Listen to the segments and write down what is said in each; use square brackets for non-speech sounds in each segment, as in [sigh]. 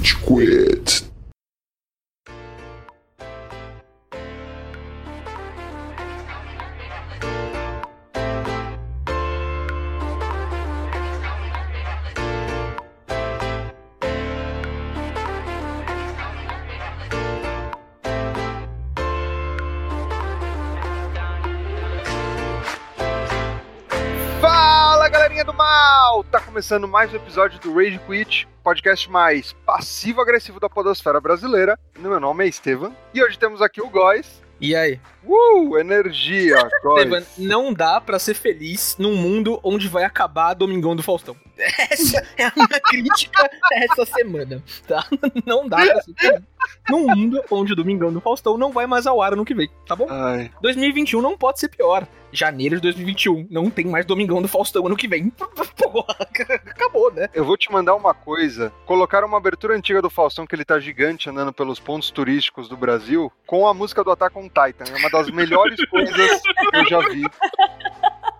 Rage Quit. Tá começando mais um episódio do Rage Quit, podcast mais passivo-agressivo da podosfera brasileira. Meu nome é Estevam e hoje temos aqui o Góis. E aí? Uh, energia, [laughs] Estevam, Góis. não dá pra ser feliz num mundo onde vai acabar Domingão do Faustão. Essa é a minha crítica essa semana, tá? Não dá pra ser num mundo onde o Domingão do Faustão não vai mais ao ar ano que vem, tá bom? Ai, 2021 não pode ser pior. Janeiro de 2021 não tem mais Domingão do Faustão ano que vem. [laughs] Porra, acabou, né? eu vou te mandar uma coisa. Colocaram uma abertura antiga do Faustão que ele tá gigante andando pelos pontos turísticos do Brasil com a música do Attack on Titan. É uma das melhores coisas que eu já vi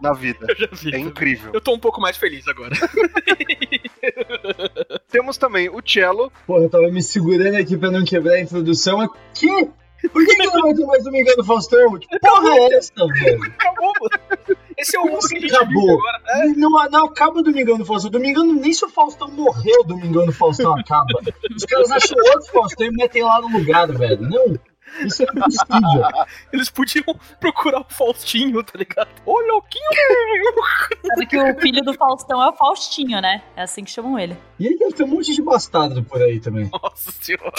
na vida. Eu já vi. É incrível. Eu tô um pouco mais feliz agora. [laughs] Temos também o Cello. Porra, eu tava me segurando aqui pra não quebrar a introdução. Aqui? Por que, que não vai ter mais um do Faustão? Que porra é essa, velho? Acabou, mano. Esse é o mundo que a gente vive acabou? agora. É. Não, não acaba o Domingão do Faustão. Domingão, nem se o Faustão morreu, o Domingão do Faustão acaba. Os caras acham outro Faustão e metem lá no lugar, velho. Não, isso é impossível. Eles podiam procurar o Faustinho, tá ligado? Ô, louquinho! Sabe que o filho do Faustão é o Faustinho, né? É assim que chamam ele. E aí deve ter um monte de bastardo por aí também. Nossa senhora.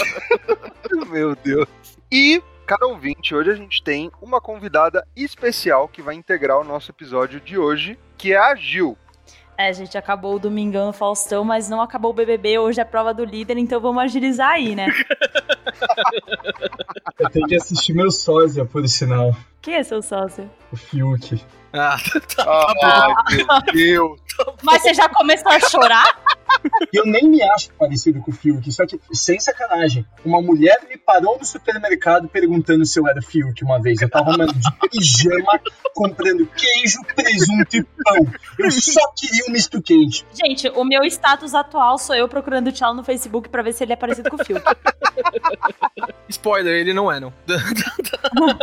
[laughs] Meu Deus. E, cara ouvinte, hoje a gente tem uma convidada especial que vai integrar o nosso episódio de hoje, que é a Gil. É, gente, acabou o Domingão no Faustão, mas não acabou o BBB. Hoje é a prova do líder, então vamos agilizar aí, né? [laughs] Eu tenho que assistir meu sósia, por sinal. Quem é seu sócio? O Fiuk. Ah, [laughs] tá. Ai, meu Deus. Mas você já começou a chorar? Eu nem me acho parecido com o Fiuk, só que, sem sacanagem, uma mulher me parou no supermercado perguntando se eu era Fiuk uma vez. Eu tava andando de pijama, comprando queijo, presunto e pão. Eu só queria um misto quente. Gente, o meu status atual sou eu procurando o Tchau no Facebook pra ver se ele é parecido com o Fiuk. Spoiler, ele não é, não. [laughs]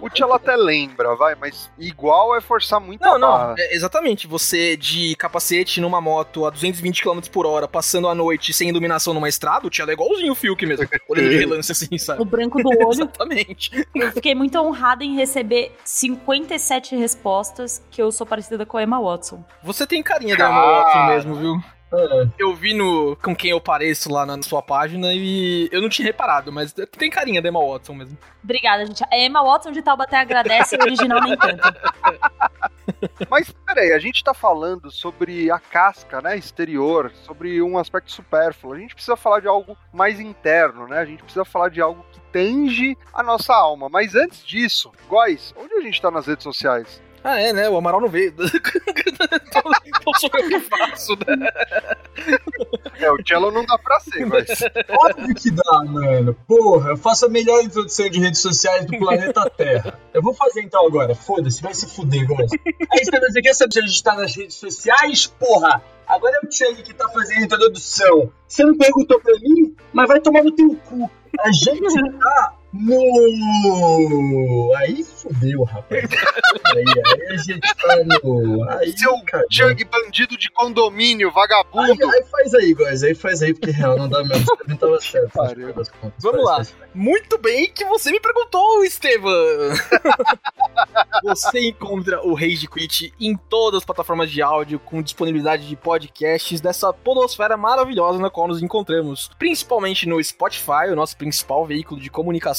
O Tchelo até lembra, vai, mas igual é forçar muito Não, a não, barra. é, exatamente. Você de capacete numa moto a 220 km por hora, passando a noite sem iluminação numa estrada, o Tchelo é igualzinho o Fiuk mesmo. [laughs] Olhando de relance assim, sabe? O branco do olho. Exatamente. Eu fiquei muito honrada em receber 57 respostas que eu sou parecida com a Emma Watson. Você tem carinha da Emma. Watson mesmo, viu? É, Eu vi no com quem eu pareço lá na sua página e eu não tinha reparado, mas tem carinha da Emma Watson mesmo. Obrigada, gente. A Emma Watson de Taubaté agradece, o original nem tanto. [laughs] Mas peraí, a gente tá falando sobre a casca, né, exterior, sobre um aspecto supérfluo. A gente precisa falar de algo mais interno, né? A gente precisa falar de algo que tange a nossa alma. Mas antes disso, Góis, onde a gente tá nas redes sociais? Ah, é, né? O Amaral não veio. então, então sou eu que faço, né? É, o Cello não dá pra ser, mas... óbvio que dá, mano. Porra, eu faço a melhor introdução de redes sociais do planeta Terra. Eu vou fazer então agora. Foda-se, vai se fuder, gosta. Aí você você quer saber se a gente tá nas redes sociais? Porra! Agora é o Chang que tá fazendo a introdução. Você não perguntou pra mim, mas vai tomar no teu cu. A gente tá no. Aí fudeu, rapaz. Aí, aí a gente tá no. Aí, Seu. Chang bandido de condomínio, Aí, vagabundo. aí faz aí, guys. Aí faz aí, porque real não dá mesmo. Você também tava certo. Contas. Vamos lá. Muito bem que você me perguntou, Estevam. [laughs] você encontra o Rage Quit em todas as plataformas de áudio com disponibilidade de podcasts dessa podosfera maravilhosa na qual nos encontramos. Principalmente no Spotify, o nosso principal veículo de comunicação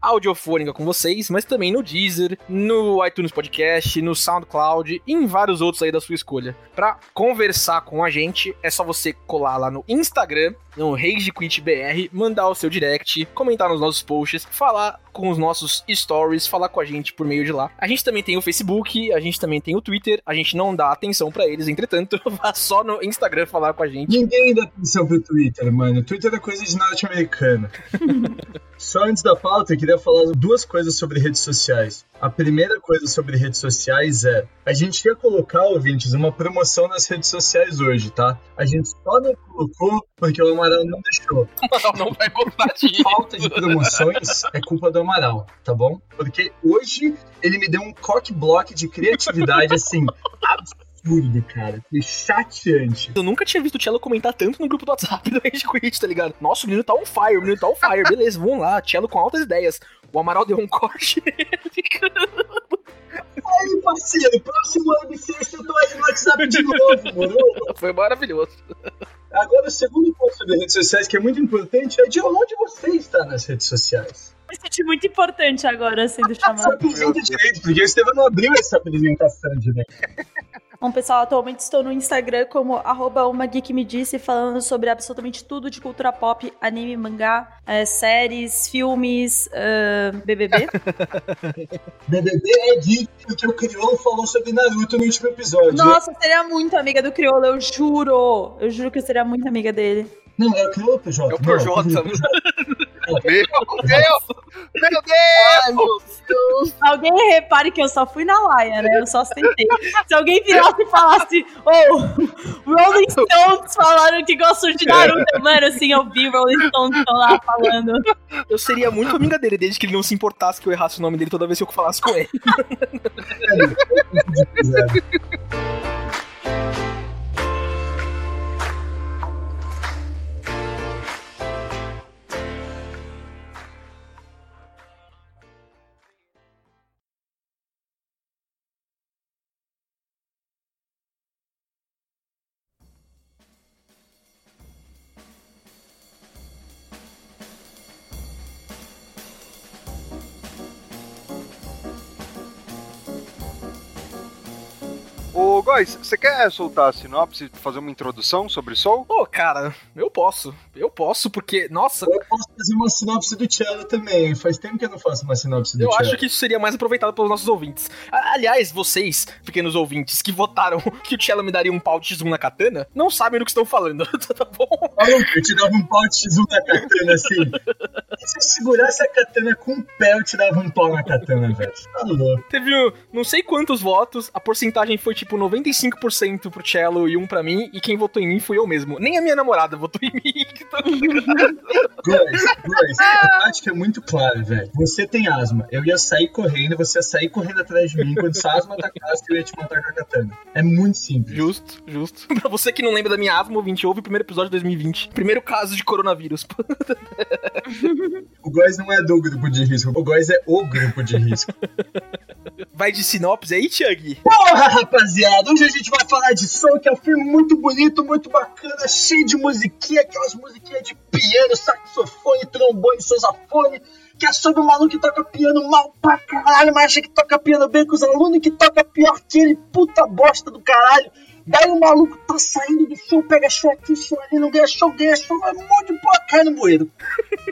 audiofônica com vocês, mas também no Deezer, no iTunes Podcast, no SoundCloud e em vários outros aí da sua escolha. Pra conversar com a gente, é só você colar lá no Instagram, no RageQuitBR, mandar o seu direct, comentar nos nossos posts, falar com os nossos stories, falar com a gente por meio de lá. A gente também tem o Facebook, a gente também tem o Twitter, a gente não dá atenção pra eles, entretanto, [laughs] vá só no Instagram falar com a gente. Ninguém dá atenção pro Twitter, mano. Twitter é coisa de norte-americana. [laughs] Só antes da pauta, eu queria falar duas coisas sobre redes sociais. A primeira coisa sobre redes sociais é: a gente ia colocar, ouvintes, uma promoção nas redes sociais hoje, tá? A gente só não colocou porque o Amaral não deixou. [laughs] não vai [laughs] dinheiro. Falta de promoções é culpa do Amaral, tá bom? Porque hoje ele me deu um cock block de criatividade, assim, [laughs] absurdo, cara. Foi chateante. Eu nunca tinha visto o Cello comentar tanto no grupo do WhatsApp do Rage Quit, tá ligado? Nossa, o menino tá on fire, o menino tá on fire. Beleza, vamos lá. Cello com altas ideias. O Amaral deu um corte. Aí, parceiro, próximo ano de sexta eu tô aí no WhatsApp de novo, moro? Foi maravilhoso. Agora, o segundo ponto sobre redes sociais que é muito importante é de onde você está nas redes sociais. Me senti muito importante agora sendo Se chamada. apresenta direito, porque o Estevam não abriu essa apresentação direito. Bom, pessoal, atualmente estou no Instagram como arroba uma geek me disse, falando sobre absolutamente tudo de cultura pop, anime, mangá, eh, séries, filmes, eh, BBB. BBB [laughs] é geek, porque o Criolo falou sobre Naruto no último episódio. Nossa, eu seria muito amiga do Criolo, eu juro. Eu juro que eu seria muito amiga dele. Não, é o Criolo ou PJ? É o PJ. Não, Meu Deus! Meu Deus! Ai, meu Deus. Alguém repare que eu só fui na laia, né? Eu só sentei. Se alguém virasse e falasse, ô, Rolling Stones falaram que gostam de Naruto, mano, assim, eu vi Rolling Stones lá falando. Eu seria muito amiga dele, desde que ele não se importasse que eu errasse o nome dele toda vez que eu falasse com ele. [laughs] Góis, você quer soltar a sinopse, fazer uma introdução sobre Soul? Pô, cara, eu posso. Eu posso, porque, nossa, Eu posso fazer uma sinopse do Cello também. Faz tempo que eu não faço uma sinopse do eu Cello. acho que isso seria mais aproveitado pelos nossos ouvintes. Aliás, vocês, pequenos ouvintes, que votaram [laughs] que o Cello me daria um pau de X1 na katana, não sabem do que estão falando, [laughs] tá bom? Maluco, eu te dava um pau de X1 na katana assim. E se eu segurasse a katana com o pé, eu te dava um pau na katana, velho. Tá louco. Teve não sei quantos votos, a porcentagem foi tipo 95% pro Cello e um pra mim, e quem votou em mim fui eu mesmo. Nem a minha namorada votou em mim. Guys, guys, a tática é muito clara, velho. Você tem asma. Eu ia sair correndo, você ia sair correndo atrás de mim. Quando essa asma atacasse, eu ia te matar com a katana. É muito simples. Justo, justo. [laughs] pra você que não lembra da minha asma, ouvinte, ouve o primeiro episódio de 2020. Primeiro caso de coronavírus. [laughs] O Góis não é do grupo de risco. O Góis é o grupo de risco. Vai de sinopse aí, Chug? Porra, rapaziada, hoje a gente vai falar de Soul, que é um filme muito bonito, muito bacana, cheio de musiquinha, aquelas musiquinhas de piano, saxofone, trombone, sozafone, que é sobre um maluco que toca piano mal pra caralho, mas acha que toca piano bem com os alunos, que toca pior que ele, puta bosta do caralho. Daí o maluco tá saindo do show, pega show aqui, show ali, não ganha show, ganha show, um monte de porra, cai no bueiro.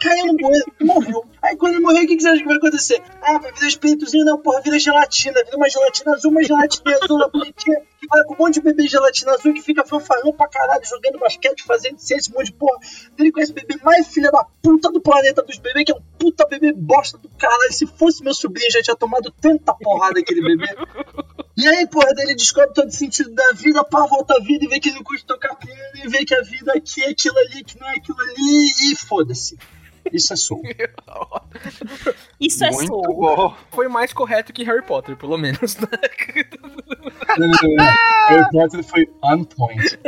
Caiu no bueiro, morreu. Aí quando ele morreu, o que, que você acha que vai acontecer? Ah, vai virar espíritozinho? Não, porra, vira gelatina. Vira uma gelatina azul, uma gelatina azul na bonitinha, que vai com um monte de bebê gelatina azul que fica fanfarrão pra caralho, jogando basquete, fazendo ciência, um monte de porra. Ele conhece o bebê mais filha da puta do planeta dos bebês, que é um puta bebê bosta do caralho. Se fosse meu sobrinho, já tinha tomado tanta porrada aquele bebê. E aí, porra, daí ele descobre todo o sentido da vida, pá, volta à vida e vê que ele não curte tocar piano e vê que a vida aqui é aquilo ali, que não é aquilo ali, e foda-se. Isso é soul. Isso é Muito soul. bom. Foi mais correto que Harry Potter, pelo menos. [laughs] [laughs] Harry Potter foi on point.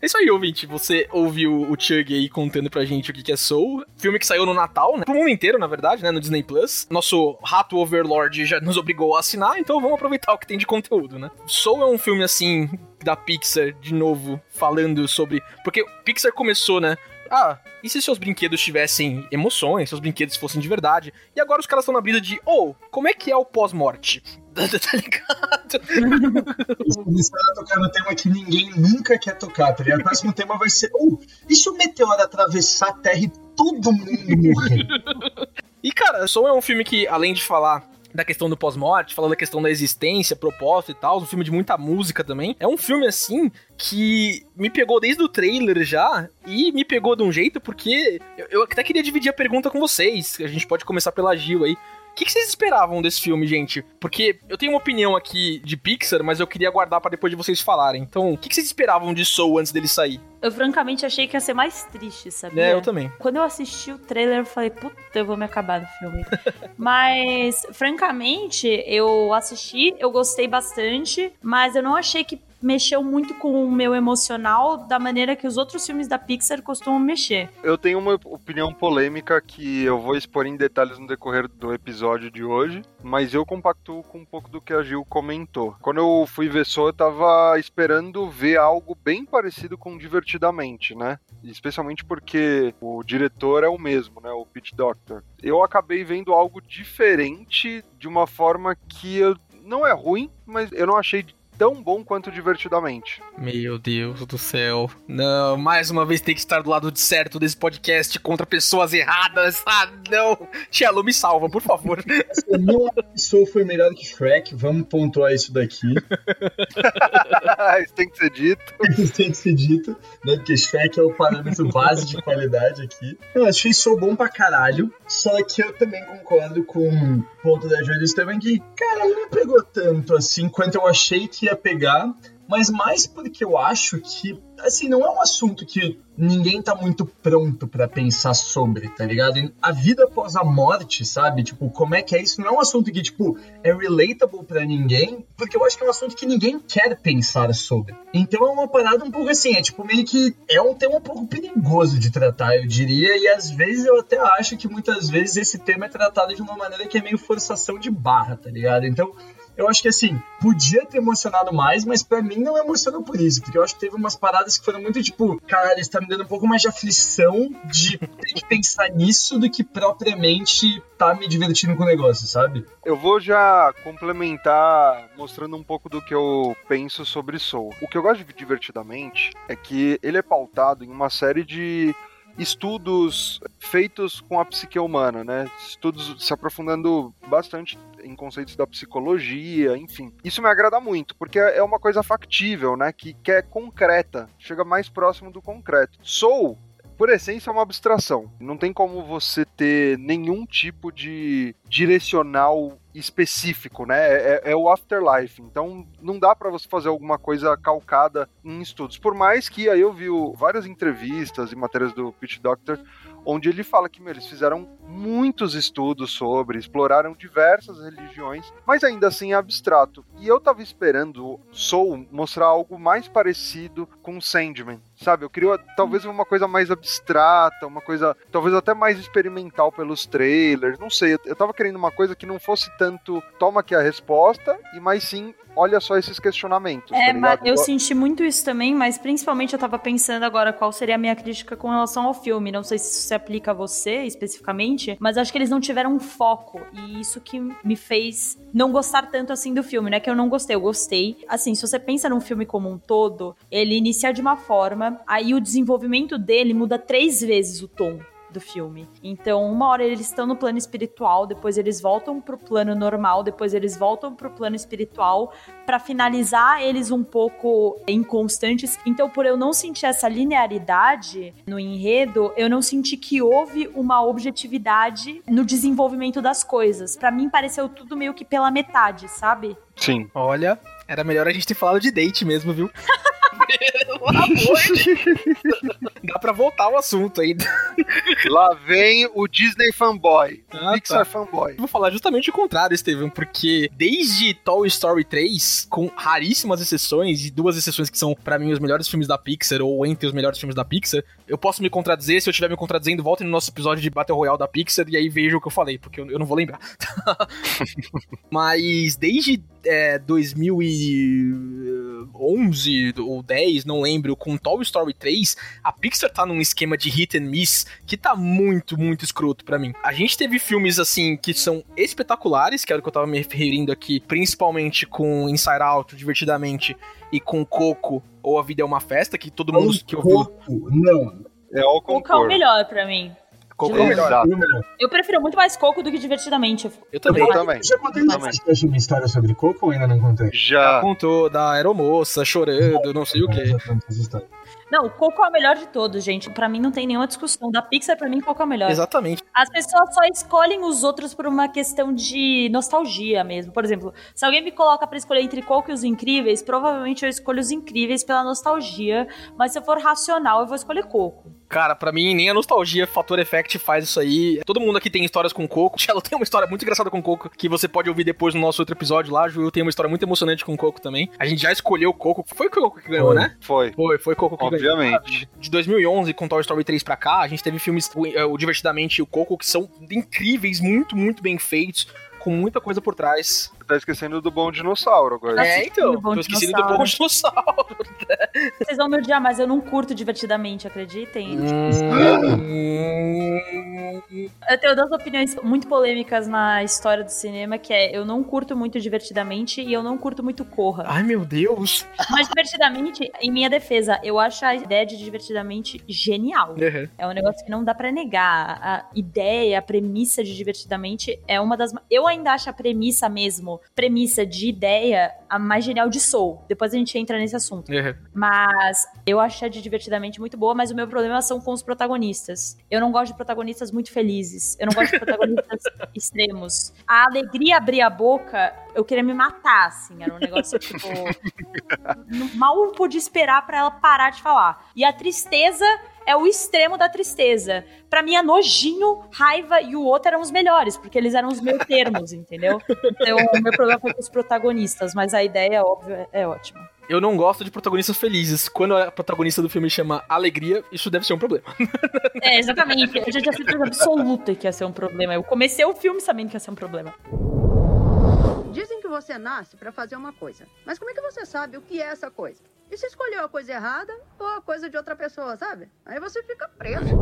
É isso aí, ouvinte. Você ouviu o Chug aí contando pra gente o que é Soul. Filme que saiu no Natal, né? Pro mundo inteiro, na verdade, né? No Disney Plus. Nosso rato Overlord já nos obrigou a assinar, então vamos aproveitar o que tem de conteúdo, né? Soul é um filme, assim, da Pixar, de novo, falando sobre... Porque Pixar começou, né? Ah, e se seus brinquedos tivessem emoções, seus brinquedos fossem de verdade? E agora os caras estão na brisa de, oh, como é que é o pós-morte? [laughs] tá ligado? Eles começaram a tocar no tema que ninguém nunca quer tocar, tá ligado? O próximo tema vai ser: oh, e se o meteoro atravessar a Terra e todo mundo morrer? E, cara, Soul é um filme que, além de falar da questão do pós-morte, falando da questão da existência, propósito e tal, um filme de muita música também. É um filme assim que me pegou desde o trailer já e me pegou de um jeito porque eu, eu até queria dividir a pergunta com vocês. A gente pode começar pela Gil aí. O que, que, vocês esperavam desse filme, gente? Porque eu tenho uma opinião aqui de Pixar, mas eu queria guardar para depois de vocês falarem. Então, o que, que, vocês esperavam de Soul antes dele sair? Eu francamente achei que ia ser mais triste, sabia? É, eu também. Quando eu assisti o trailer, eu falei, puta, eu vou me acabar no filme. [laughs] mas, francamente, eu assisti, eu gostei bastante, mas eu não achei que mexeu muito com o meu emocional da maneira que os outros filmes da Pixar costumam mexer. Eu tenho uma opinião polêmica que eu vou expor em detalhes no decorrer do episódio de hoje, mas eu compactuo com um pouco do que a Gil comentou. Quando eu fui ver Soul, eu tava esperando ver algo bem parecido com Divertidamente, né? Especialmente porque o diretor é o mesmo, né? O Pete Doctor. Eu acabei vendo algo diferente de uma forma que eu não é ruim, mas eu não achei tão bom quanto divertidamente. Meu Deus do céu. Não, mais uma vez tem que estar do lado de certo desse podcast contra pessoas erradas. Ah, não. Lu, me salva, por favor. Nenhuma pessoa foi melhor que Shrek. Vamos pontuar isso daqui. [laughs] isso tem que ser dito. [laughs] Isso tem que ser dito, né? Porque Shrek é o parâmetro base de qualidade aqui. Eu achei Soul bom pra caralho. Só que eu também concordo com o ponto da Júlia também que, cara, ele não pegou tanto assim quanto eu achei que ia pegar, mas mais porque eu acho que, assim, não é um assunto que ninguém tá muito pronto para pensar sobre, tá ligado? A vida após a morte, sabe? Tipo, como é que é isso? Não é um assunto que, tipo, é relatable para ninguém, porque eu acho que é um assunto que ninguém quer pensar sobre. Então é uma parada um pouco assim, é tipo, meio que é um tema um pouco perigoso de tratar, eu diria, e às vezes eu até acho que muitas vezes esse tema é tratado de uma maneira que é meio forçação de barra, tá ligado? Então, eu acho que assim, podia ter emocionado mais, mas para mim não emocionou por isso, porque eu acho que teve umas paradas que foram muito tipo, caralho, está me dando um pouco mais de aflição de ter que pensar nisso do que propriamente tá me divertindo com o negócio, sabe? Eu vou já complementar mostrando um pouco do que eu penso sobre Soul. O que eu gosto de divertidamente é que ele é pautado em uma série de estudos feitos com a psique humana, né? Estudos se aprofundando bastante em conceitos da psicologia, enfim. Isso me agrada muito, porque é uma coisa factível, né? Que, que é concreta, chega mais próximo do concreto. Sou por essência, é uma abstração. Não tem como você ter nenhum tipo de direcional específico, né? É, é, o afterlife. Então, não dá para você fazer alguma coisa calcada em estudos. Por mais que aí eu vi várias entrevistas e matérias do Pitch Doctor onde ele fala que meu, eles fizeram muitos estudos sobre, exploraram diversas religiões, mas ainda assim é abstrato. E eu tava esperando Soul mostrar algo mais parecido com Sandman, sabe? Eu queria talvez uma coisa mais abstrata, uma coisa talvez até mais experimental pelos trailers, não sei. Eu, eu tava querendo uma coisa que não fosse tanto toma aqui a resposta, e mais sim olha só esses questionamentos. É, tá mas eu senti muito isso também, mas principalmente eu tava pensando agora qual seria a minha crítica com relação ao filme. Não sei se isso se aplica a você especificamente, mas acho que eles não tiveram um foco. E isso que me fez não gostar tanto assim do filme, não é que eu não gostei, eu gostei. Assim, se você pensa num filme como um todo, ele inicia de uma forma, aí o desenvolvimento dele muda três vezes o tom do filme. Então, uma hora eles estão no plano espiritual, depois eles voltam pro plano normal, depois eles voltam pro plano espiritual para finalizar eles um pouco inconstantes. Então, por eu não sentir essa linearidade no enredo, eu não senti que houve uma objetividade no desenvolvimento das coisas. Para mim pareceu tudo meio que pela metade, sabe? Sim. Olha, era melhor a gente ter falado de date mesmo, viu? [laughs] [laughs] Dá pra voltar o assunto aí. Lá vem o Disney fanboy. Ah, Pixar tá. fanboy. Vou falar justamente o contrário, Steven, porque desde Toy Story 3, com raríssimas exceções, e duas exceções que são, para mim, os melhores filmes da Pixar, ou entre os melhores filmes da Pixar, eu posso me contradizer. Se eu estiver me contradizendo, voltem no nosso episódio de Battle Royale da Pixar e aí vejam o que eu falei, porque eu, eu não vou lembrar. [laughs] Mas desde é, 2011 ou 10, não lembro, com Toy Story 3, a Pixar tá num esquema de hit and miss que tá muito, muito escroto para mim. A gente teve filmes assim que são espetaculares, que era o que eu tava me referindo aqui, principalmente com Inside Out, divertidamente, e com Coco ou A Vida é uma Festa, que todo mundo que ouviu. Coco, não. É o Coco é o melhor para mim. Coco é o melhor. Eu prefiro muito mais Coco do que divertidamente. Eu também. Eu também. Já contei no Também. uma história sobre Coco ou ainda não contei? Já. Contou da aeromoça chorando, não sei o quê. Não, o Coco é o melhor de todos, gente. Pra mim não tem nenhuma discussão. Da Pixar, pra mim, Coco é o melhor. Exatamente. As pessoas só escolhem os outros por uma questão de nostalgia mesmo. Por exemplo, se alguém me coloca pra escolher entre Coco e os Incríveis, provavelmente eu escolho os Incríveis pela nostalgia. Mas se eu for racional, eu vou escolher Coco. Cara, pra mim, nem a nostalgia Fator Effect faz isso aí. Todo mundo aqui tem histórias com Coco. [laughs] Ela tem uma história muito engraçada com Coco, que você pode ouvir depois no nosso outro episódio lá. Ju tem uma história muito emocionante com Coco também. A gente já escolheu Coco. Foi o Coco que ganhou, Foi. né? Foi. Foi, foi Coco que ganhou. Obviamente. De 2011, com Toy Story 3 pra cá, a gente teve filmes, o, eh, o Divertidamente e o Coco, que são incríveis, muito, muito bem feitos, com muita coisa por trás. Tá esquecendo do Bom Dinossauro agora. É, então, tô esquecendo do Bom Dinossauro. [laughs] Vocês vão me odiar, mas eu não curto divertidamente, acreditem. Hum, [gasps] Eu tenho duas opiniões muito polêmicas na história do cinema, que é eu não curto muito divertidamente e eu não curto muito Corra. Ai, meu Deus. Mas divertidamente, em minha defesa, eu acho a ideia de divertidamente genial. É um negócio que não dá pra negar. A ideia, a premissa de divertidamente é uma das. Eu ainda acho a premissa mesmo, premissa de ideia, a mais genial de Soul. Depois a gente entra nesse assunto. Mas eu acho a de divertidamente muito boa, mas o meu problema são com os protagonistas. Eu não gosto de protagonistas muito felizes. Eu não gosto de protagonistas [laughs] extremos. A alegria abrir a boca, eu queria me matar, assim. Era um negócio, tipo. [laughs] mal pude esperar pra ela parar de falar. E a tristeza é o extremo da tristeza. Pra mim, a nojinho, raiva e o outro eram os melhores, porque eles eram os meus termos, [laughs] entendeu? Então, o meu problema foi com os protagonistas, mas a ideia, óbvio, é, é ótima. Eu não gosto de protagonistas felizes. Quando a protagonista do filme chama Alegria, isso deve ser um problema. É, exatamente. Eu já tinha certeza absoluta que ia ser um problema. Eu comecei o filme sabendo que ia ser um problema. Você nasce pra fazer uma coisa. Mas como é que você sabe o que é essa coisa? E se escolheu a coisa errada ou a coisa de outra pessoa, sabe? Aí você fica preso.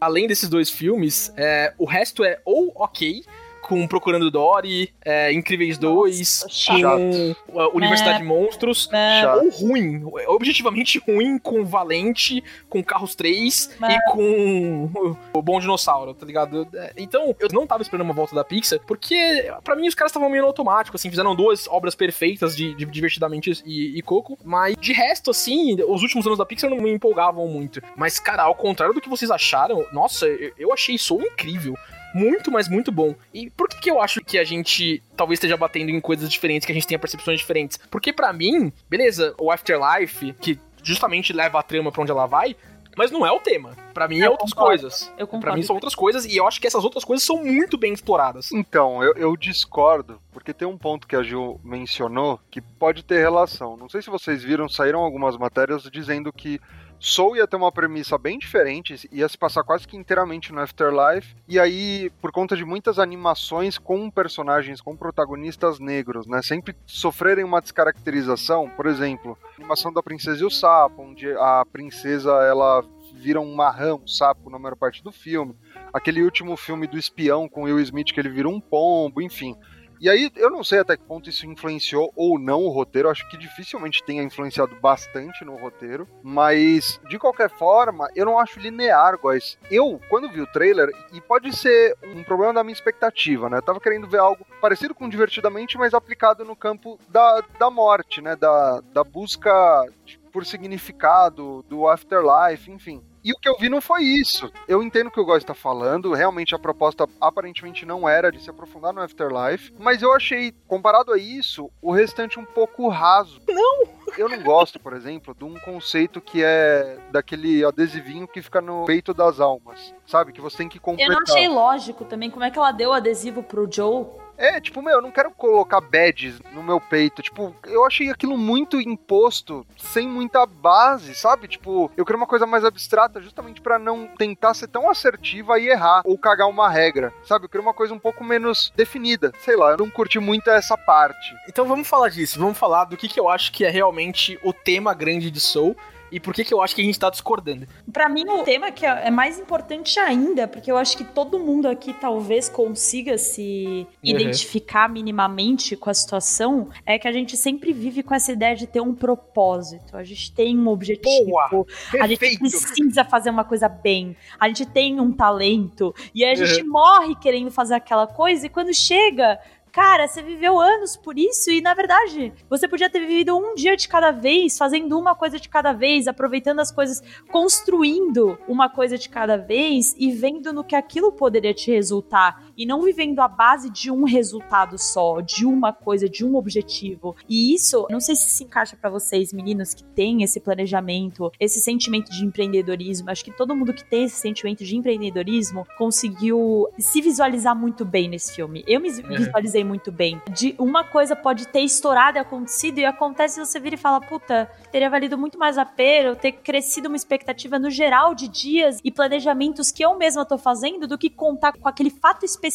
Além desses dois filmes, é, o resto é ou ok, com Procurando Dory, é, Incríveis 2, chato. com uh, Universidade de Monstros, É, Chato. ou ruim, objetivamente ruim com Valente, com Carros 3 Mas- e com o- Bom Dinossauro, tá ligado? É, Então, eu não tava esperando uma volta da Pixar, porque pra mim os caras estavam meio no automático, assim, fizeram duas obras perfeitas de, de Divertidamente e, e Coco, mas de resto, assim, os últimos anos da Pixar não me empolgavam muito. Mas, cara, ao contrário do que vocês acharam, nossa, eu, eu achei Soul incrível. Muito, mas muito bom. E por que, que eu acho que a gente talvez esteja batendo em coisas diferentes, que a gente tenha percepções diferentes? Porque pra mim, beleza, o Afterlife, que justamente leva a trama pra onde ela vai, mas não é o tema. Pra mim é Eu outras concordo. coisas. Eu Pra mim são outras coisas e eu acho que essas outras coisas são muito bem exploradas. Então, eu, eu discordo, porque tem um ponto que a Gil mencionou que pode ter relação. Não sei se vocês viram, saíram algumas matérias dizendo que Soul ia ter uma premissa bem diferente, ia se passar quase que inteiramente no Afterlife, e aí, por conta de muitas animações com personagens, com protagonistas negros, né, sempre sofrerem uma descaracterização, por exemplo, a animação da Princesa e o Sapo, onde a princesa, ela vira um marrão, um sapo na maior parte do filme, aquele último filme do espião com Will Smith que ele vira um pombo, enfim. E aí, eu não sei até que ponto isso influenciou ou não o roteiro, acho que dificilmente tenha influenciado bastante no roteiro, mas de qualquer forma, eu não acho linear, guys. Eu, quando vi o trailer, e pode ser um problema da minha expectativa, né? Eu tava querendo ver algo parecido com Divertidamente, mas aplicado no campo da, da morte, né? Da, da busca por significado, do afterlife, enfim. E o que eu vi não foi isso. Eu entendo o que o Góis está falando, realmente a proposta aparentemente não era de se aprofundar no Afterlife, mas eu achei, comparado a isso, o restante um pouco raso. Não! Eu não gosto, por exemplo, de um conceito que é daquele adesivinho que fica no peito das almas, sabe? Que você tem que Eu completar. não achei lógico também como é que ela deu o adesivo pro Joe. É, tipo, meu, eu não quero colocar badges no meu peito. Tipo, eu achei aquilo muito imposto, sem muita base, sabe? Tipo, eu queria uma coisa mais abstrata, justamente pra não tentar ser tão assertiva e errar, ou cagar uma regra, sabe? Eu queria uma coisa um pouco menos definida. Sei lá, eu não curti muito essa parte. Então vamos falar disso, vamos falar do que, que eu acho que é realmente o tema grande de Soul. E por que, que eu acho que a gente tá discordando. Pra mim, o tema que é mais importante ainda, porque eu acho que todo mundo aqui talvez consiga se Uhum. identificar minimamente com a situação, é que a gente sempre vive com essa ideia de ter um propósito. A gente tem um objetivo. Boa! A gente precisa fazer uma coisa bem. A gente tem um talento. E a gente Uhum. morre querendo fazer aquela coisa. E quando chega. Cara, você viveu anos por isso e, na verdade, você podia ter vivido um dia de cada vez, fazendo uma coisa de cada vez, aproveitando as coisas, construindo uma coisa de cada vez e vendo no que aquilo poderia te resultar. E não vivendo a base de um resultado só, de uma coisa, de um objetivo. E isso, não sei se se encaixa pra vocês, meninos, que têm esse planejamento, esse sentimento de empreendedorismo. Acho que todo mundo que tem esse sentimento de empreendedorismo conseguiu se visualizar muito bem nesse filme. Eu me visualizei muito bem. De uma coisa pode ter estourado e acontecido, e acontece e você vira e fala: puta, teria valido muito mais a pena eu ter crescido uma expectativa no geral de dias e planejamentos que eu mesma tô fazendo do que contar com aquele fato específico.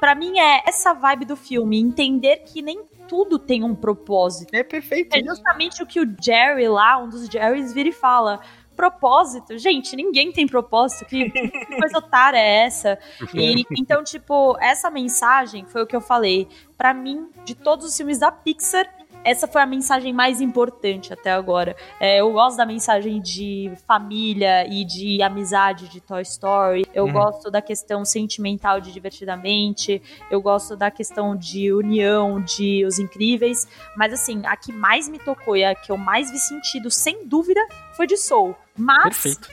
Pra mim é essa vibe do filme, entender que nem tudo tem um propósito. É perfeito. É justamente o que o Jerry lá, um dos Jerrys, vira e fala. Propósito, gente, ninguém tem propósito. Que, que coisa otária é essa? E, então, tipo, essa mensagem foi o que eu falei. Pra mim, de todos os filmes da Pixar, essa foi a mensagem mais importante até agora. É, eu gosto da mensagem de família e de amizade de Toy Story. Eu Uhum. gosto da questão sentimental de Divertidamente. Eu gosto da questão de união de Os Incríveis. Mas, assim, a que mais me tocou e a que eu mais vi sentido, sem dúvida, foi de Soul. Mas Perfeito.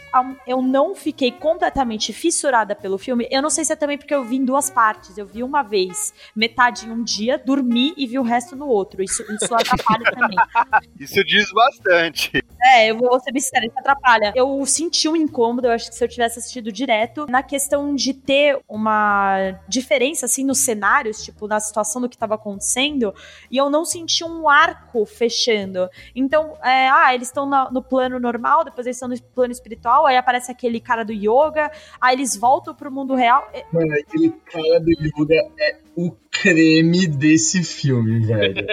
eu não fiquei completamente fissurada pelo filme. Eu não sei se é também porque eu vi em duas partes. Eu vi uma vez, metade em um dia, dormi e vi o resto no outro. Isso, isso [laughs] atrapalha também. Isso diz bastante. É, eu vou ser bem isso atrapalha. Eu senti um incômodo, eu acho que se eu tivesse assistido direto, na questão de ter uma diferença, assim, nos cenários, tipo, na situação do que tava acontecendo, e eu não senti um arco fechando. Então, é, ah, eles estão no plano normal, depois eles estão no plano espiritual, aí aparece aquele cara do yoga, aí eles voltam pro mundo real. Mano, aquele cara do Yoga é o creme desse filme, velho.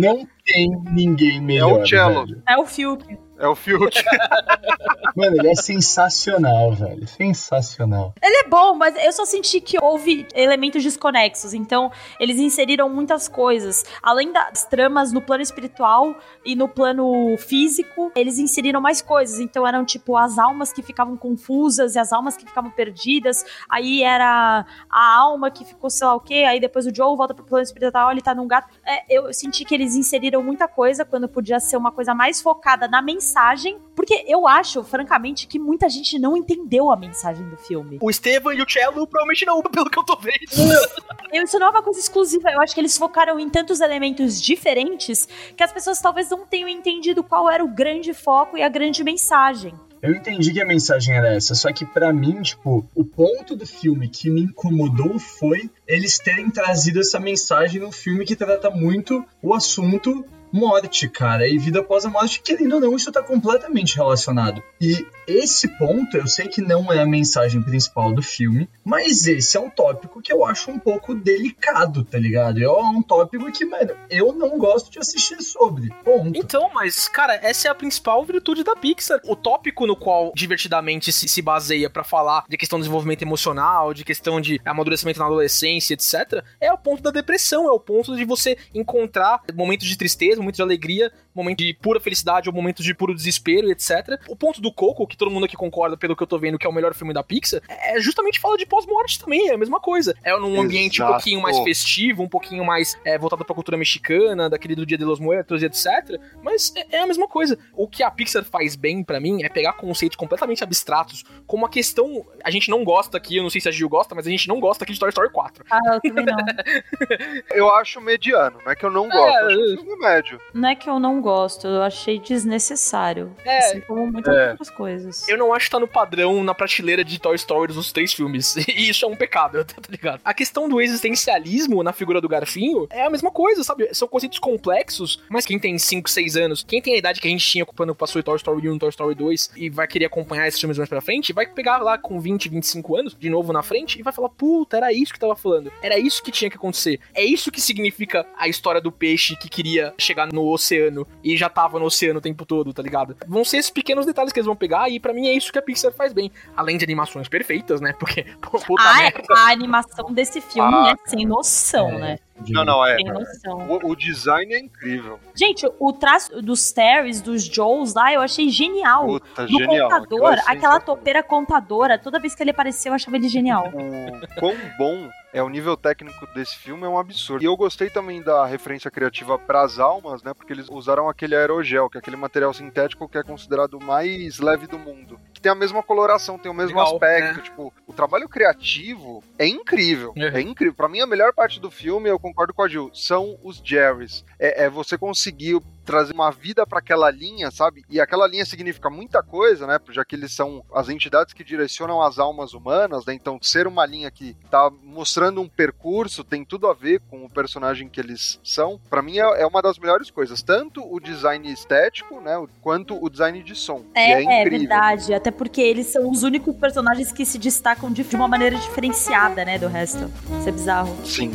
Não tem ninguém melhor. É o cello. velho. É o Fiuk. É o Fiuk. [laughs] Mano, ele é sensacional, velho. Sensacional. Ele é bom, mas eu só senti que houve elementos desconexos. Então, eles inseriram muitas coisas. Além das tramas no plano espiritual e no plano físico, eles inseriram mais coisas. Então, eram tipo as almas que ficavam confusas e as almas que ficavam perdidas. Aí era a alma que ficou sei lá o quê. Aí depois o Joe volta pro plano espiritual, ele tá num gato. É, eu senti que eles inseriram muita coisa quando podia ser uma coisa mais focada na mensagem. Porque eu acho, francamente, que muita gente não entendeu a mensagem do filme. O Estevam e o Cello provavelmente não, pelo que eu tô vendo. [laughs] Eu- Isso não é uma coisa exclusiva. Eu acho que eles focaram em tantos elementos diferentes que as pessoas talvez não tenham entendido qual era o grande foco e a grande mensagem. Eu entendi que a mensagem era essa, só que pra mim, tipo, o ponto do filme que me incomodou foi eles terem trazido essa mensagem num filme que trata muito o assunto morte, cara, e vida após a morte, querendo ou não, isso tá completamente relacionado. E esse ponto, eu sei que não é a mensagem principal do filme, mas esse é um tópico que eu acho um pouco delicado, tá ligado? É um tópico que, mano, eu não gosto de assistir sobre. Ponto. Então, mas, cara, essa é a principal virtude da Pixar. O tópico no qual divertidamente se, se baseia pra falar de questão do desenvolvimento emocional, de questão de amadurecimento na adolescência, etc., é o ponto da depressão, é o ponto de você encontrar momentos de tristeza, momentos de alegria, momentos de pura felicidade ou momentos de puro desespero, etc. O ponto do Coco, que todo mundo aqui concorda pelo que eu tô vendo que é o melhor filme da Pixar, é justamente fala de pós-morte também, é a mesma coisa. É num ambiente um Exato. pouquinho mais festivo, um pouquinho mais é, voltado pra cultura mexicana, daquele do Dia de los Muertos e etc. Mas é, é a mesma coisa. O que a Pixar faz bem pra mim é pegar conceitos completamente abstratos, como a questão. A gente não gosta aqui, eu não sei se a Gil gosta, mas a gente não gosta aqui de Toy Story 4. Ah, eu também não. [laughs] Eu acho mediano, não é que eu não gosto, eu acho um filme médio. Não é que eu não gosto, eu achei desnecessário. É. Assim como muitas É. outras coisas. Eu não acho que tá no padrão, na prateleira de Toy Story dos três filmes. [laughs] E isso é um pecado, [laughs] tá ligado? A questão do existencialismo na figura do Garfinho é a mesma coisa, sabe? São conceitos complexos, mas quem tem 5, 6 anos, quem tem a idade que a gente tinha quando passou em Toy Story 1, Toy Story 2 e vai querer acompanhar esses filmes mais pra frente, vai pegar lá com 20, 25 anos, de novo na frente, e vai falar: puta, era isso que tava falando. Era isso que tinha que acontecer. É isso que significa a história do peixe que queria chegar no oceano. E já tava no oceano o tempo todo, tá ligado? Vão ser esses pequenos detalhes que eles vão pegar e para mim é isso que a Pixar faz bem. Além de animações perfeitas, né? Porque, [laughs] puta Ah, merda. a animação desse filme Ah, é sem noção, é. né? Não, não, é. Sem noção. O, o design é incrível. Gente, o traço dos Terrys, dos Joes lá, eu achei genial. Puta, Do genial. contador, é aquela topeira contadora, toda vez que ele apareceu, eu achava ele genial. o quão bom é o nível técnico desse filme é um absurdo. E eu gostei também da referência criativa para as almas, né? Porque eles usaram aquele aerogel, que é aquele material sintético que é considerado o mais leve do mundo. Que tem a mesma coloração, tem o mesmo Legal, aspecto. né? Tipo, o trabalho criativo é incrível. É. É, incrível. Pra mim, a melhor parte do filme, eu concordo com a Gil, são os Jerrys. É, é você conseguir trazer uma vida para aquela linha, sabe? E aquela linha significa muita coisa, né? Já que eles são as entidades que direcionam as almas humanas, né? Então, ser uma linha que tá mostrando um percurso tem tudo a ver com o personagem que eles são. Pra mim é, é uma das melhores coisas, tanto o design estético, né, quanto o design de som. É, é é verdade. Até porque eles são os únicos personagens que se destacam de, de uma maneira diferenciada, né, do resto. Isso é bizarro. Sim.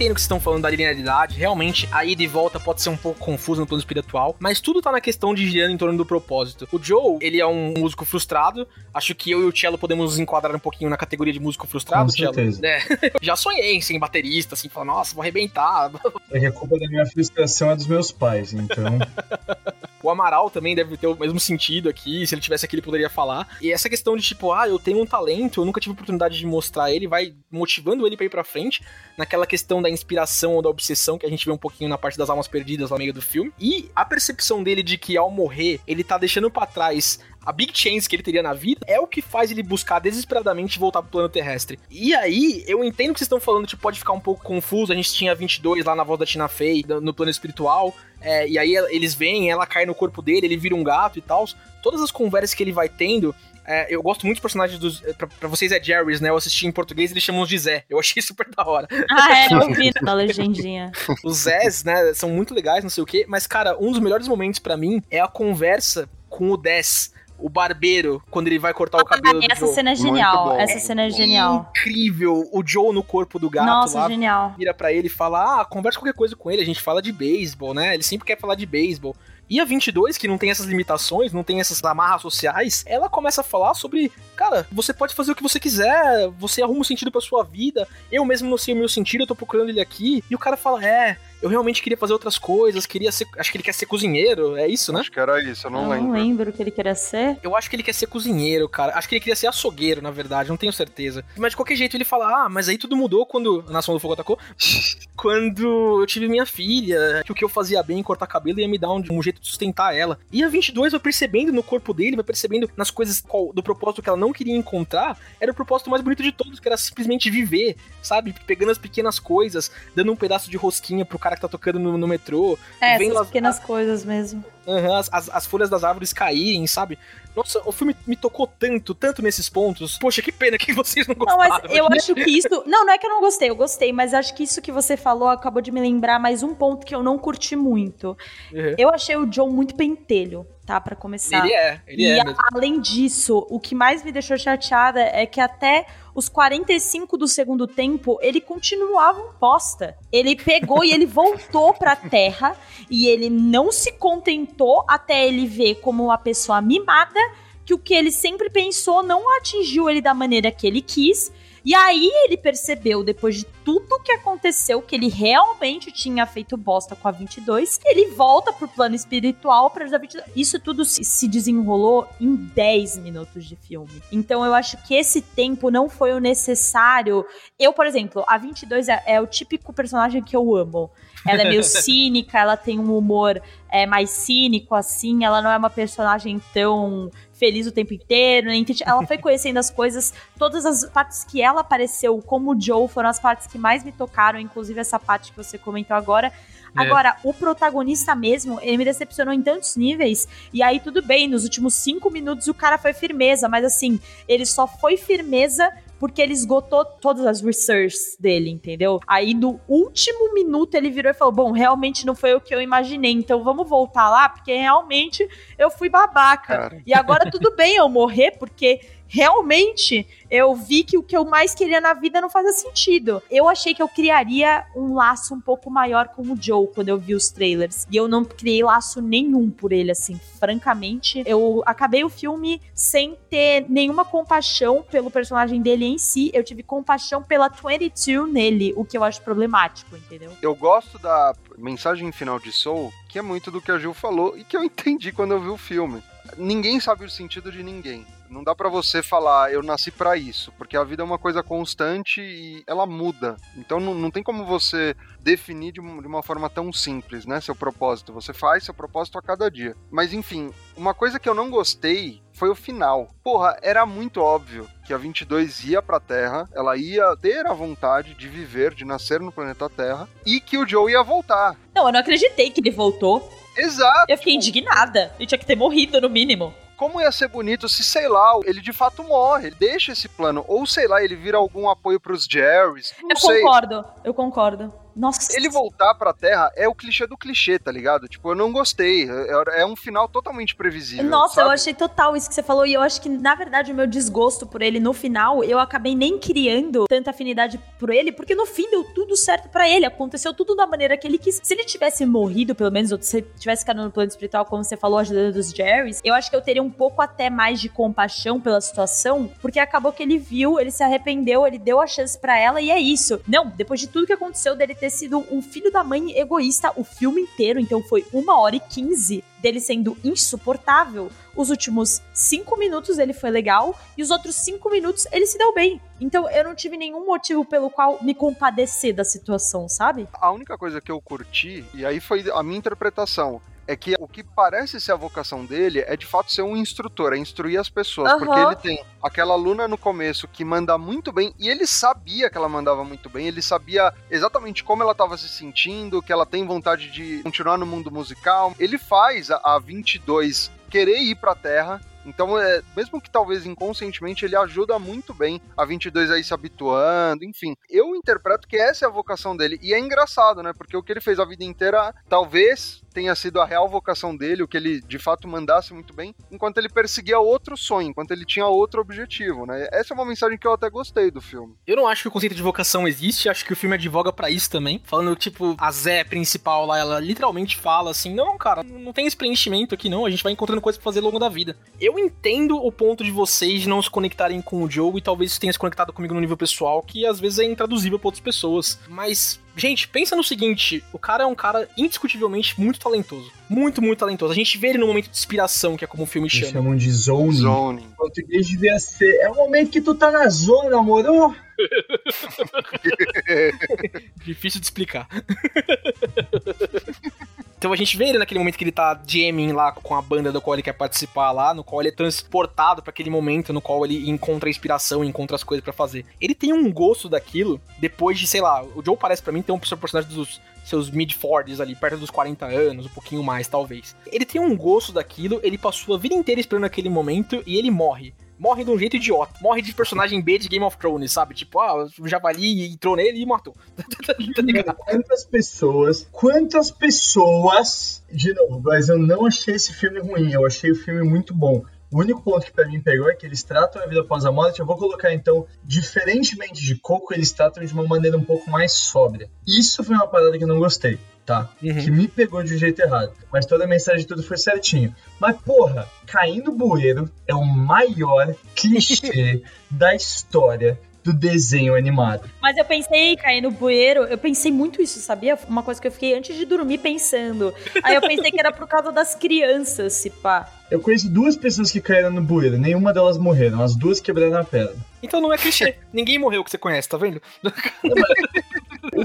Entendo que vocês estão falando da linearidade, realmente a ida e volta pode ser um pouco confusa no plano espiritual, mas tudo tá na questão de girando em torno do propósito. O Joe, ele é um músico frustrado, acho que eu e o Cello podemos nos enquadrar um pouquinho na categoria de músico frustrado, Com Cello. certeza. É, [laughs] já sonhei em ser baterista, assim, falar, nossa, vou arrebentar. É que a culpa da minha frustração é dos meus pais, então. [laughs] O Amaral também deve ter o mesmo sentido aqui, se ele tivesse aqui ele poderia falar. E essa questão de tipo, ah, eu tenho um talento, eu nunca tive oportunidade de mostrar ele, vai motivando ele pra ir pra frente, naquela questão da inspiração ou da obsessão que a gente vê um pouquinho na parte das almas perdidas lá no meio do filme. E a percepção dele de que ao morrer, ele tá deixando pra trás a big chance que ele teria na vida é o que faz ele buscar desesperadamente voltar pro plano terrestre. E aí, eu entendo que vocês estão falando, tipo, pode ficar um pouco confuso. A gente tinha 22 lá na voz da Tina Fey, no no plano espiritual. É, e aí eles vêm, ela cai no corpo dele, ele vira um gato e tal. Todas as conversas que ele vai tendo. é, eu gosto muito dos personagens dos. é, Pra, pra vocês é Jerry's, né? Eu assisti em português eles chamam de Zé. Eu achei [laughs] super da hora. Ah, é, eu vi na legendinha. [laughs] Os Zés, né, são muito legais, não sei o quê. Mas, cara, um dos melhores momentos pra mim é a conversa com o Dez, o barbeiro, quando ele vai cortar o cabelo do Essa cena é genial. Essa cena é genial. Incrível. O Joe no corpo do gato Nossa, lá. genial. Vira pra ele e fala: Ah, conversa qualquer coisa com ele, a gente fala de beisebol, né? Ele sempre quer falar de beisebol. E a 22, que não tem essas limitações, não tem essas amarras sociais, ela começa a falar sobre, cara, você pode fazer o que você quiser, você arruma um sentido pra sua vida, eu mesmo não sei o meu sentido, eu tô procurando ele aqui. E o cara fala, é, eu realmente queria fazer outras coisas, queria ser, acho que ele quer ser cozinheiro, é isso, né? Acho que era isso, eu não eu lembro. não lembro o que ele queria ser. Eu acho que ele quer ser cozinheiro, cara. Acho que ele queria ser açougueiro, na verdade, não tenho certeza. Mas de qualquer jeito ele fala: Ah, mas aí tudo mudou quando a Nação do Fogo atacou. [laughs] quando eu tive minha filha, que o que eu fazia bem, cortar cabelo, ia me dar um, um jeito de sustentar ela. E a 22 vai percebendo no corpo dele, vai percebendo nas coisas qual- do propósito que ela não queria encontrar, era o propósito mais bonito de todos, que era simplesmente viver, sabe? Pegando as pequenas coisas, dando um pedaço de rosquinha pro cara que tá tocando no, no metrô. É, Vem essas pequenas coisas mesmo. Aham, as, as, as folhas das árvores caírem, sabe? Nossa, o filme me tocou tanto, tanto nesses pontos. Poxa, que pena que [laughs] vocês não Não, gostaram. mas eu acho que isso. Não, não é que eu não gostei, eu gostei, mas acho que isso que você falou acabou de me lembrar mais um ponto que eu não curti muito. Uhum. Eu achei o John muito pentelho, tá? Pra começar. Ele é, ele e é a- mesmo. além disso, o que mais me deixou chateada é que até os 45 do segundo tempo, ele continuava um bosta. Ele pegou e ele voltou pra terra e ele não se contentou até ele ver como uma pessoa mimada que o que ele sempre pensou não atingiu ele da maneira que ele quis. E aí ele percebeu, depois de tudo que aconteceu, que ele realmente tinha feito bosta com a 22, ele volta pro plano espiritual pra ajudar a 22. Isso tudo se, se desenrolou em 10 minutos de filme. Então eu acho que esse tempo não foi o necessário. Eu, por exemplo, a 22 é, é o típico personagem que eu amo. Ela é meio [laughs] cínica, ela tem um humor é, mais cínico, assim. Ela não é uma personagem tão feliz o tempo inteiro. nem Ela foi conhecendo as coisas. Todas as partes que ela apareceu como Joe foram as partes que mais me tocaram, inclusive essa parte que você comentou agora. É. Agora, o protagonista mesmo, ele me decepcionou em tantos níveis. E aí, tudo bem, nos últimos cinco minutos o cara foi firmeza, mas assim, ele só foi firmeza porque ele esgotou todas as researches dele, entendeu? Aí no último minuto ele virou e falou: Bom, realmente não foi o que eu imaginei, então vamos voltar lá, porque realmente eu fui babaca. Cara. E agora tudo bem eu morrer, porque realmente eu vi que o que eu mais queria na vida não fazia sentido. Eu achei que eu criaria um laço um pouco maior com o Joe quando eu vi os trailers. E eu não criei laço nenhum por ele, assim. Francamente, eu acabei o filme sem ter nenhuma compaixão pelo personagem dele em si. Eu tive compaixão pela 22 nele, o que eu acho problemático, entendeu? Eu gosto da mensagem final de Soul, que é muito do que a Gil falou e que eu [laughs] entendi quando eu vi o filme. Ninguém sabe o sentido de ninguém. Não dá para você falar, eu nasci para isso, porque a vida é uma coisa constante e ela muda. Então não, não tem como você definir de de uma forma tão simples, né? Seu propósito. Você faz seu propósito a cada dia. Mas enfim, uma coisa que eu não gostei foi o final. Porra, era muito óbvio que a 22 ia pra Terra, ela ia ter a vontade de viver, de nascer no planeta Terra, e que o Joe ia voltar. Não, eu não acreditei que ele voltou. Exato. Eu fiquei indignada. Ele tinha que ter morrido, no mínimo como ia ser bonito se, sei lá, ele de fato morre, ele deixa esse plano. Ou, sei lá, ele vira algum apoio pros Jerrys. eu sei. concordo, eu concordo. Nossa. Ele voltar pra Terra é o clichê do clichê, tá ligado? Tipo, eu não gostei. É, é um final totalmente previsível. Nossa, sabe? eu achei total isso que você falou. E eu acho que, na verdade, o meu desgosto por ele no final, eu acabei nem criando tanta afinidade por ele, porque no fim deu tudo certo para ele. Aconteceu tudo da maneira que ele quis. Se ele tivesse morrido, pelo menos, ou se tivesse ficado no plano espiritual, como você falou, ajudando os Jerrys, eu acho que eu teria um pouco até mais de compaixão pela situação, porque acabou que ele viu, ele se arrependeu, ele deu a chance para ela e é isso. Não, depois de tudo que aconteceu dele ter sido um filho da mãe egoísta o filme inteiro, então foi uma hora e quinze dele sendo insuportável. Os últimos cinco minutos ele foi legal e os outros cinco minutos ele se deu bem. Então eu não tive nenhum motivo pelo qual me compadecer da situação, sabe? A única coisa que eu curti, e aí foi a minha interpretação, é que o que parece ser a vocação dele é de fato ser um instrutor, é instruir as pessoas, uhum. porque ele tem aquela aluna no começo que manda muito bem e ele sabia que ela mandava muito bem, ele sabia exatamente como ela estava se sentindo, que ela tem vontade de continuar no mundo musical. Ele faz a, a 22 querer ir para a Terra então, é, mesmo que talvez inconscientemente, ele ajuda muito bem a 22 aí se habituando, enfim. Eu interpreto que essa é a vocação dele. E é engraçado, né? Porque o que ele fez a vida inteira, talvez tenha sido a real vocação dele, o que ele de fato mandasse muito bem, enquanto ele perseguia outro sonho, enquanto ele tinha outro objetivo, né? Essa é uma mensagem que eu até gostei do filme. Eu não acho que o conceito de vocação existe, acho que o filme advoga para isso também. Falando, tipo, a Zé principal lá, ela literalmente fala assim: não, cara, não tem esse preenchimento aqui, não. A gente vai encontrando coisas pra fazer ao longo da vida. Eu entendo o ponto de vocês não se conectarem com o jogo e talvez tenha se conectado comigo no nível pessoal, que às vezes é intraduzível pra outras pessoas. Mas, gente, pensa no seguinte: o cara é um cara indiscutivelmente muito talentoso. Muito, muito talentoso. A gente vê ele no momento de inspiração, que é como o filme chama. chamam de zoning. Zoning. O português devia ser. É o momento que tu tá na zona, moro? [laughs] [laughs] Difícil de explicar. [laughs] Então a gente vê ele naquele momento que ele tá jamming lá com a banda do qual ele quer participar lá, no qual ele é transportado para aquele momento no qual ele encontra inspiração, encontra as coisas para fazer. Ele tem um gosto daquilo depois de, sei lá, o Joe parece para mim ter um personagem dos seus mid-40s ali, perto dos 40 anos, um pouquinho mais talvez. Ele tem um gosto daquilo, ele passou a vida inteira esperando aquele momento e ele morre morre de um jeito idiota. Morre de personagem B de Game of Thrones, sabe? Tipo, ah, o javali entrou nele e matou. [laughs] tá quantas pessoas, quantas pessoas. De novo, mas eu não achei esse filme ruim, eu achei o filme muito bom. O único ponto que para mim pegou é que eles tratam a vida após a morte. Eu vou colocar então, diferentemente de Coco, eles tratam de uma maneira um pouco mais sóbria. Isso foi uma parada que eu não gostei tá? Uhum. Que me pegou de um jeito errado. Mas toda a mensagem de tudo foi certinho. Mas, porra, cair no bueiro é o maior clichê [laughs] da história do desenho animado. Mas eu pensei, cair no bueiro, eu pensei muito isso, sabia? Uma coisa que eu fiquei antes de dormir pensando. Aí eu pensei que era por causa das crianças, se pá. Eu conheço duas pessoas que caíram no bueiro, nenhuma delas morreram, as duas quebraram a perna. Então não é clichê. Ninguém morreu que você conhece, tá vendo?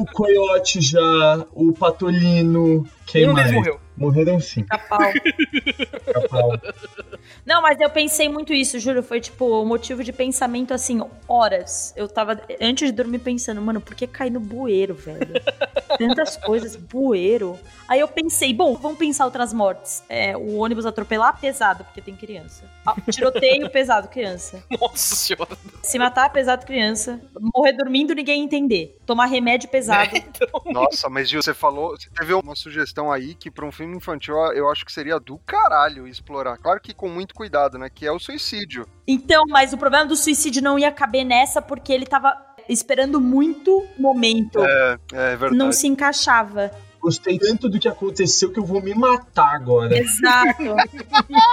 O Coyote já, o Patolino, quem Nenhum mais? deles morreu. Morreram sim. Capau. [laughs] Capau. Não, mas eu pensei muito isso, juro. Foi tipo o motivo de pensamento assim, horas. Eu tava antes de dormir pensando, mano, por que cair no bueiro, velho? Tantas coisas, bueiro. Aí eu pensei, bom, vamos pensar outras mortes. É, o ônibus atropelar, pesado, porque tem criança. Ah, tiroteio, pesado, criança. Nossa senhora. Se matar, pesado, criança. Morrer dormindo, ninguém entender. Tomar remédio, pesado. [laughs] Nossa, mas Gil, você falou, você teve uma sugestão aí que pra um filme infantil eu acho que seria do caralho explorar. Claro que com muito cuidado, né? Que é o suicídio. Então, mas o problema do suicídio não ia caber nessa porque ele tava esperando muito momento. É, é verdade. não se encaixava. Gostei tanto do que aconteceu que eu vou me matar agora. Exato.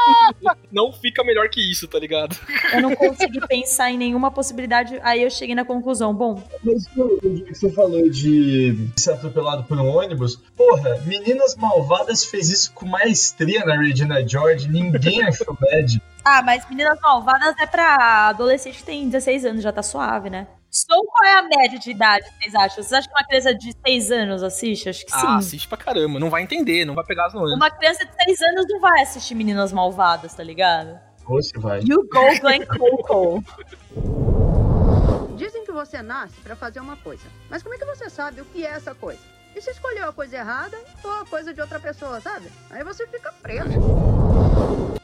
[laughs] Não fica melhor que isso, tá ligado? Eu não consegui pensar em nenhuma possibilidade. Aí eu cheguei na conclusão. Bom, Mas o que você falou de ser atropelado por um ônibus, porra, Meninas Malvadas fez isso com maestria na Regina George, ninguém [laughs] achou bad. ah, mas Meninas Malvadas é pra adolescente que tem 16 anos, já tá suave, né? Sou qual é a média de idade, vocês acham? Vocês acham que uma criança de 6 anos assiste? Acho que sim. Ah, assiste pra caramba. Não vai entender, não vai pegar as nuances. Uma criança de 6 anos não vai assistir Meninas Malvadas, tá ligado? Você vai. You go, Glenn Coco. Dizem que você nasce pra fazer uma coisa. Mas como é que você sabe o que é essa coisa? E se escolheu a coisa errada ou a coisa de outra pessoa, sabe? Aí você fica preso.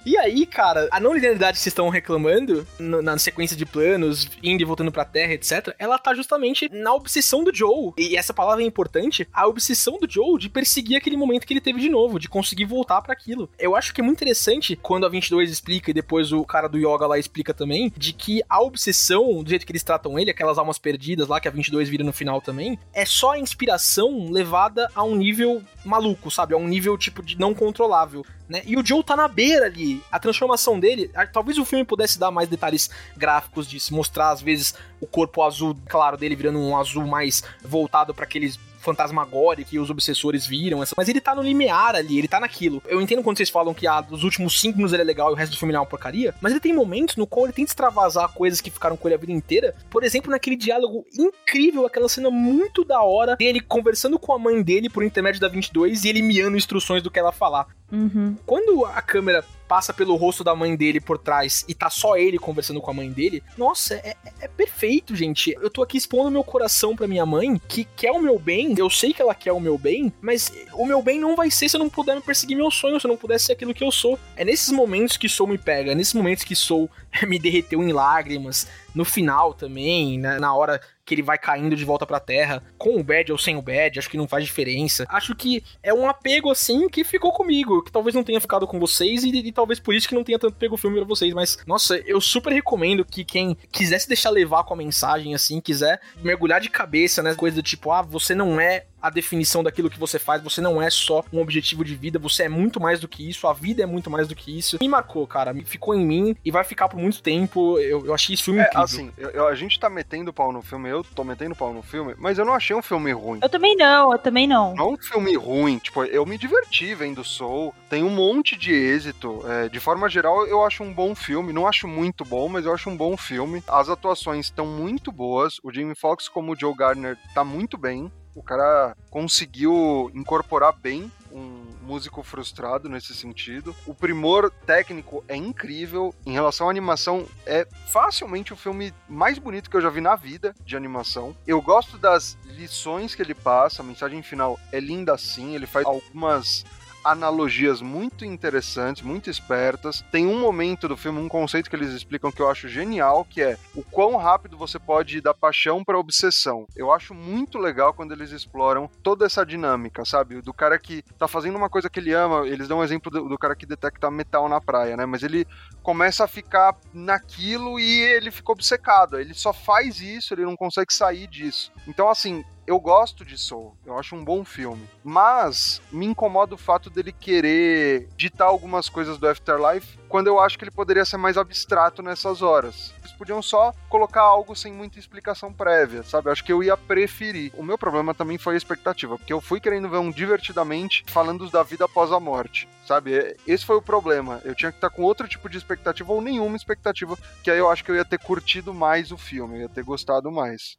E aí, cara, a não linearidade que vocês estão reclamando, no- na sequência de planos, indo e voltando pra Terra, etc., ela tá justamente na obsessão do Joe. E essa palavra é importante, a obsessão do Joe de perseguir aquele momento que ele teve de novo, de conseguir voltar pra aquilo. Eu acho que é muito interessante quando a 22 explica e depois o cara do Yoga lá explica também, de que a obsessão, do jeito que eles tratam ele, aquelas almas perdidas lá que a 22 vira no final também, é só a inspiração levada a um nível maluco, sabe? A um nível tipo de não controlável né? E o Joe tá na beira ali. A transformação dele, talvez o filme pudesse dar mais detalhes gráficos disso, mostrar às vezes o corpo azul claro dele virando um azul mais voltado pra aqueles fantasmagória que os obsessores viram, essa- mas ele tá no limiar ali, ele tá naquilo. Eu entendo quando vocês falam que ah, os últimos cinco minutos ele é legal e o resto do filme é uma porcaria, mas ele tem momentos no qual ele tenta extravasar coisas que ficaram com ele a vida inteira. Por exemplo, naquele diálogo incrível, aquela cena muito da hora dele conversando com a mãe dele por intermédio da 22 e ele miando instruções do que ela falar. Uhum. Quando a câmera passa pelo rosto da mãe dele por trás e tá só ele conversando com a mãe dele, nossa, é, é- é perfeito, gente. Eu tô aqui expondo meu coração pra minha mãe, que quer o meu bem, eu sei que ela quer o meu bem, mas o meu bem não vai ser se eu não puder me perseguir meu sonho, se eu não puder ser aquilo que eu sou. É nesses momentos que Soul me pega, é nesses momentos que Soul [laughs] me derreteu em lágrimas, no final também, né, na hora que ele vai caindo de volta pra terra, com o bad ou sem o bad, acho que não faz diferença. Acho que é um apego assim que ficou comigo, que talvez não tenha ficado com vocês e, e talvez por isso que não tenha tanto pego o filme pra vocês, mas nossa, eu super recomendo que quem quiser se deixar levar com a mensagem assim, quiser mergulhar de cabeça, né, coisa do tipo, ah, você não é a definição daquilo que você faz, você não é só um objetivo de vida, você é muito mais do que isso, a vida é muito mais do que isso. Me marcou, cara, me- ficou em mim e vai ficar por muito tempo. Eu, eu achei esse filme É, incrível. assim, eu- a gente tá metendo pau no filme, eu tô metendo pau no filme, mas eu não achei um filme ruim. Eu também não, eu também não. Não é um filme ruim, tipo, eu me diverti vendo Soul, tem um monte de êxito. é, de forma geral, eu acho um bom filme. Não acho muito bom, mas eu acho um bom filme. As atuações estão muito boas. O Jamie Foxx, como o Joe Gardner, tá muito bem. O cara conseguiu incorporar bem um músico frustrado nesse sentido. O primor técnico é incrível. Em relação à animação, é facilmente o filme mais bonito que eu já vi na vida de animação. Eu gosto das lições que ele passa, a mensagem final é linda sim, ele faz algumas analogias muito interessantes, muito espertas. Tem um momento do filme, um conceito que eles explicam que eu acho genial, que é o quão rápido você pode ir da paixão para obsessão. Eu acho muito legal quando eles exploram toda essa dinâmica, sabe? Do cara que tá fazendo uma coisa que ele ama, eles dão um exemplo do, do cara que detecta metal na praia, né? Mas ele começa a ficar naquilo e ele fica obcecado. Ele só faz isso, ele não consegue sair disso. Então, assim, eu gosto de Soul, eu acho um bom filme. Mas me incomoda o fato dele querer ditar algumas coisas do Afterlife quando eu acho que ele poderia ser mais abstrato nessas horas. Eles podiam só colocar algo sem muita explicação prévia, sabe? Eu acho que eu ia preferir. O meu problema também foi a expectativa, porque eu fui querendo ver um divertidamente falando da vida após a morte, sabe? Esse foi o problema. Eu tinha que estar com outro tipo de expectativa ou nenhuma expectativa, que aí eu acho que eu ia ter curtido mais o filme, eu ia ter gostado mais.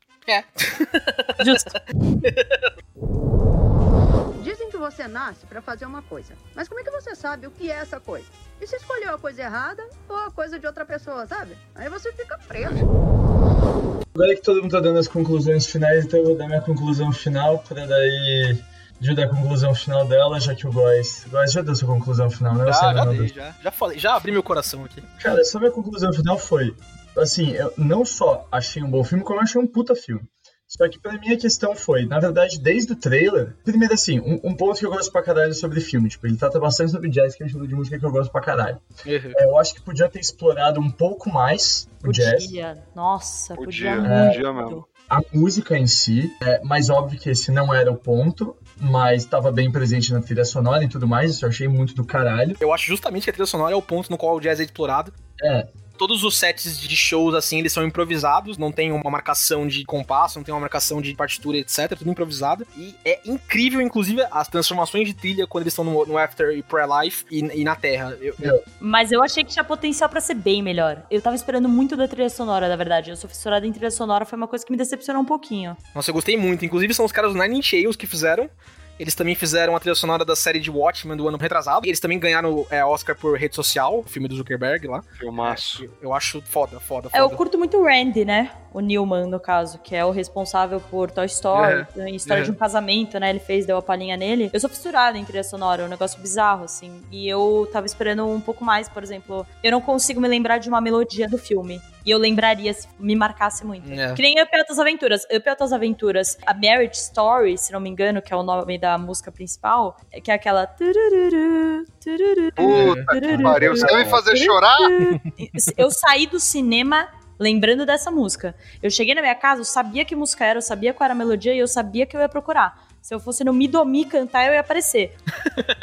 Justo. Dizem que você nasce para fazer uma coisa. Mas como é que você sabe o que é essa coisa? E se escolheu a coisa errada ou a coisa de outra pessoa, sabe? Aí você fica preso. Agora que todo mundo tá dando as conclusões finais, então eu vou dar minha conclusão final pra daí de dar a conclusão final dela, já que o Góis. Góis já deu sua conclusão final, né? Já, já dei, já. Já falei, já abri meu coração aqui. Cara, só minha conclusão final foi. Assim, eu não só achei um bom filme, como eu achei um puta filme. Só que pra mim a questão foi, na verdade, desde o trailer. Primeiro, assim, um, um ponto que eu gosto pra caralho sobre o filme. Tipo, ele trata bastante sobre jazz, que é um estilo de música que eu gosto pra caralho. Uhum. É, eu acho que podia ter explorado um pouco mais o jazz. Podia. Nossa, podia, Podia, muito. podia mesmo. a música em si, é, mas óbvio que esse não era o ponto, mas estava bem presente na trilha sonora e tudo mais, isso eu achei muito do caralho. Eu acho justamente que a trilha sonora é o ponto no qual o jazz é explorado. É, Todos os sets de shows, assim, eles são improvisados, não tem uma marcação de compasso, não tem uma marcação de partitura, etc, tudo improvisado. E é incrível, inclusive, as transformações de trilha quando eles estão no, no After e Pre-Life e, e na Terra. Eu- Mas eu achei que tinha potencial pra ser bem melhor. Eu tava esperando muito da trilha sonora, na verdade. Eu sou fissurada em trilha sonora, foi uma coisa que me decepcionou um pouquinho. Nossa, eu gostei muito. Inclusive, são os caras do Nine Inch Nails que fizeram. Eles também fizeram a trilha sonora da série de Watchmen do ano retrasado. Eles também ganharam é, Oscar por Rede Social, o filme do Zuckerberg lá. Filmaço. Eu, eu acho foda, foda, foda. É, eu curto muito o Randy, né? O Newman, no caso, que é o responsável por Toy Story, em História de um Casamento, né? Ele fez, deu a palhinha nele. Eu sou fissurada em trilha sonora, é um negócio bizarro, assim. E eu tava esperando um pouco mais, por exemplo. Eu não consigo me lembrar de uma melodia do filme. E eu lembraria se me marcasse muito. É. Que nem Up Altas Aventuras. Up Altas Aventuras, a Marriage Story, se não me engano, que é o nome da música principal, que é aquela. Puta que pariu. Você vai me fazer chorar? Eu saí do cinema lembrando dessa música. Eu cheguei na minha casa, eu sabia que música era, eu sabia qual era a melodia e eu sabia que eu ia procurar. Se eu fosse no Midomi cantar, eu ia aparecer.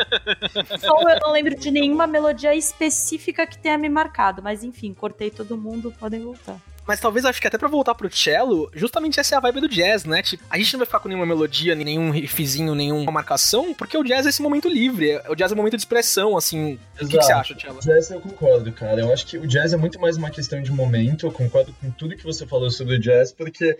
[laughs] Só eu não lembro de nenhuma melodia específica que tenha me marcado. Mas enfim, cortei todo mundo, podem voltar. Mas talvez acho que até pra voltar pro cello, justamente essa é a vibe do jazz, né? Tipo, a gente não vai ficar com nenhuma melodia, nenhum riffzinho, nenhuma marcação, porque o jazz é esse momento livre. O jazz é um momento de expressão, assim. O que, que você acha, cello? O jazz eu concordo, cara. Eu acho que o jazz é muito mais uma questão de momento. Eu concordo com tudo que você falou sobre o jazz, porque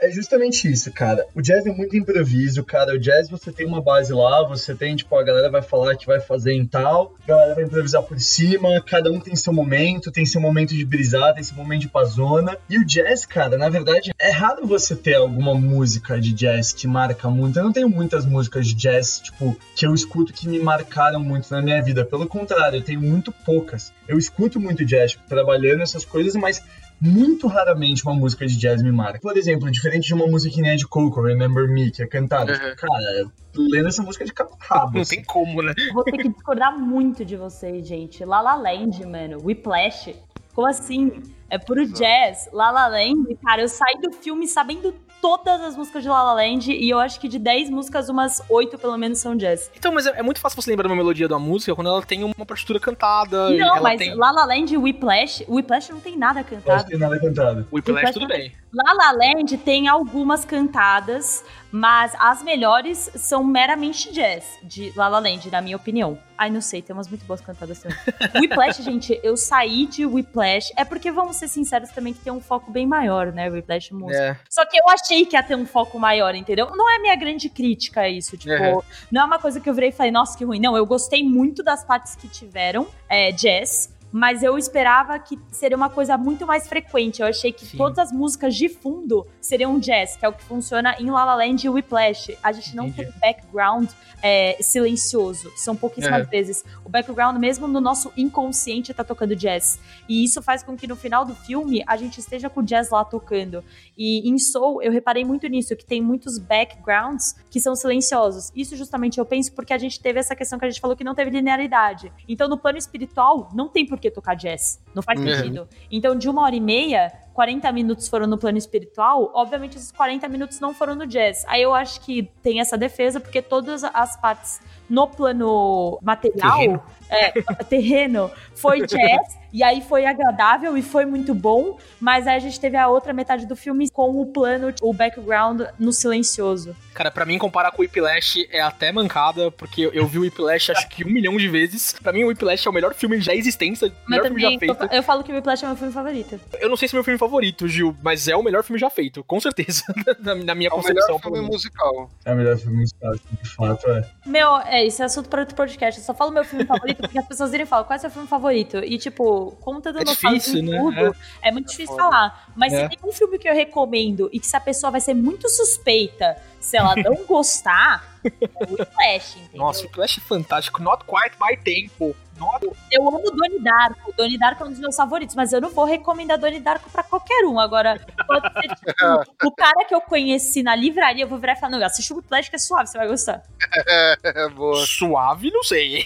é justamente isso, cara. O jazz é muito improviso, cara. O jazz você tem uma base lá, você tem, tipo, a galera vai falar que vai fazer em tal, a galera vai improvisar por cima, cada um tem seu momento, tem seu momento de brisar, tem seu momento de pazona. E o jazz, cara, na verdade, é raro você ter alguma música de jazz que marca muito. Eu não tenho muitas músicas de jazz, tipo, que eu escuto que me marcaram muito na minha vida. Pelo contrário, eu tenho muito poucas. Eu escuto muito jazz, tipo, trabalhando essas coisas, mas muito raramente uma música de jazz me marca. Por exemplo, diferente de uma música que nem a de Coco, Remember Me, que é cantada. Uhum. Cara, eu lendo essa música de cabo rabo. Não assim. tem como, né? Vou ter que discordar muito de vocês, gente. La La Land, mano. Whiplash. Como assim? É puro jazz. La La Land, cara, eu saí do filme sabendo todas as músicas de La La Land e eu acho que de 10 músicas, umas 8 pelo menos são jazz. Então, mas é, é muito fácil você lembrar de uma melodia de uma música quando ela tem uma partitura cantada. Não, ela mas tem. La La Land e Whiplash, Whiplash não tem nada cantado. que nada é cantado. O Whiplash, tudo bem. La La Land tem algumas cantadas, mas as melhores são meramente jazz de La La Land, na minha opinião. Ai, não sei, tem umas muito boas cantadas também. Whiplash, [laughs] gente, eu saí de Whiplash. É porque, vamos ser sinceros, também que tem um foco bem maior, né? Whiplash música. É. Só que eu achei que ia ter um foco maior, entendeu? Não é minha grande crítica isso, tipo, Uhum. não é uma coisa que eu virei e falei, nossa, que ruim. Não, eu gostei muito das partes que tiveram é, jazz, mas eu esperava que seria uma coisa muito mais frequente. Eu achei que Sim. todas as músicas de fundo seriam jazz, que é o que funciona em La La Land e Whiplash. A gente não Entendi. tem background é, silencioso. São pouquíssimas Uhum. vezes. O background, mesmo no nosso inconsciente, tá tocando jazz. E isso faz com que no final do filme a gente esteja com o jazz lá tocando. E em Soul, eu reparei muito nisso, que tem muitos backgrounds que são silenciosos. Isso justamente eu penso porque a gente teve essa questão que a gente falou que não teve linearidade. Então, no plano espiritual, não tem por que tocar jazz. Não faz Uhum. sentido. Então, de uma hora e meia, 40 minutos foram no plano espiritual, obviamente esses 40 minutos não foram no jazz. Aí eu acho que tem essa defesa, porque todas as partes no plano material, Terreno. é, terreno, foi jazz. E aí foi agradável e foi muito bom, mas aí a gente teve a outra metade do filme com o plano, o background no silencioso. Cara, pra mim, comparar com o Whiplash é até mancada, porque eu vi o Whiplash acho que um milhão de vezes. Pra mim, o Whiplash é o melhor filme já existência, o melhor filme também, já feito. eu falo que o Whiplash é meu filme favorito. Eu não sei se é meu filme favorito, Gil, mas é o melhor filme já feito, com certeza. [laughs] na, na minha É o concepção. melhor pelo filme menos. musical. É o melhor filme musical, de fato, é. Meu, é, isso é assunto para outro podcast. Eu só falo meu filme favorito porque as pessoas irem falar qual é seu filme favorito. E, tipo, como todo É mundo fala difícil, né? tudo, é, muito difícil falar. Mas É. se tem um filme que eu recomendo e que se a pessoa vai ser muito suspeita se ela não [laughs] gostar, é o Flash, entendeu? Nossa, o Whiplash é fantástico. Not quite my tempo. Not... Eu amo Donnie Darko. Donnie Darko é um dos meus favoritos, mas eu não vou recomendar Donnie Darko pra qualquer um. Agora, pode ser, tipo, [laughs] o cara que eu conheci na livraria, eu vou virar e falar, não, assiste o Whiplash que é suave, você vai gostar. É, [laughs] boa. Suave, não sei.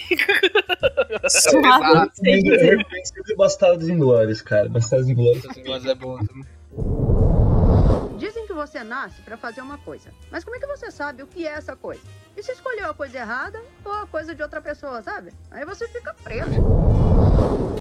Suave, não sei Eu recomendo sempre Bastardos Inglórios, cara. Bastardos Inglórios. Mas é bom. Dizem que você nasce pra fazer uma coisa. Mas como é que você sabe o que é essa coisa? E se escolheu a coisa errada ou a coisa de outra pessoa, sabe? Aí você fica preso.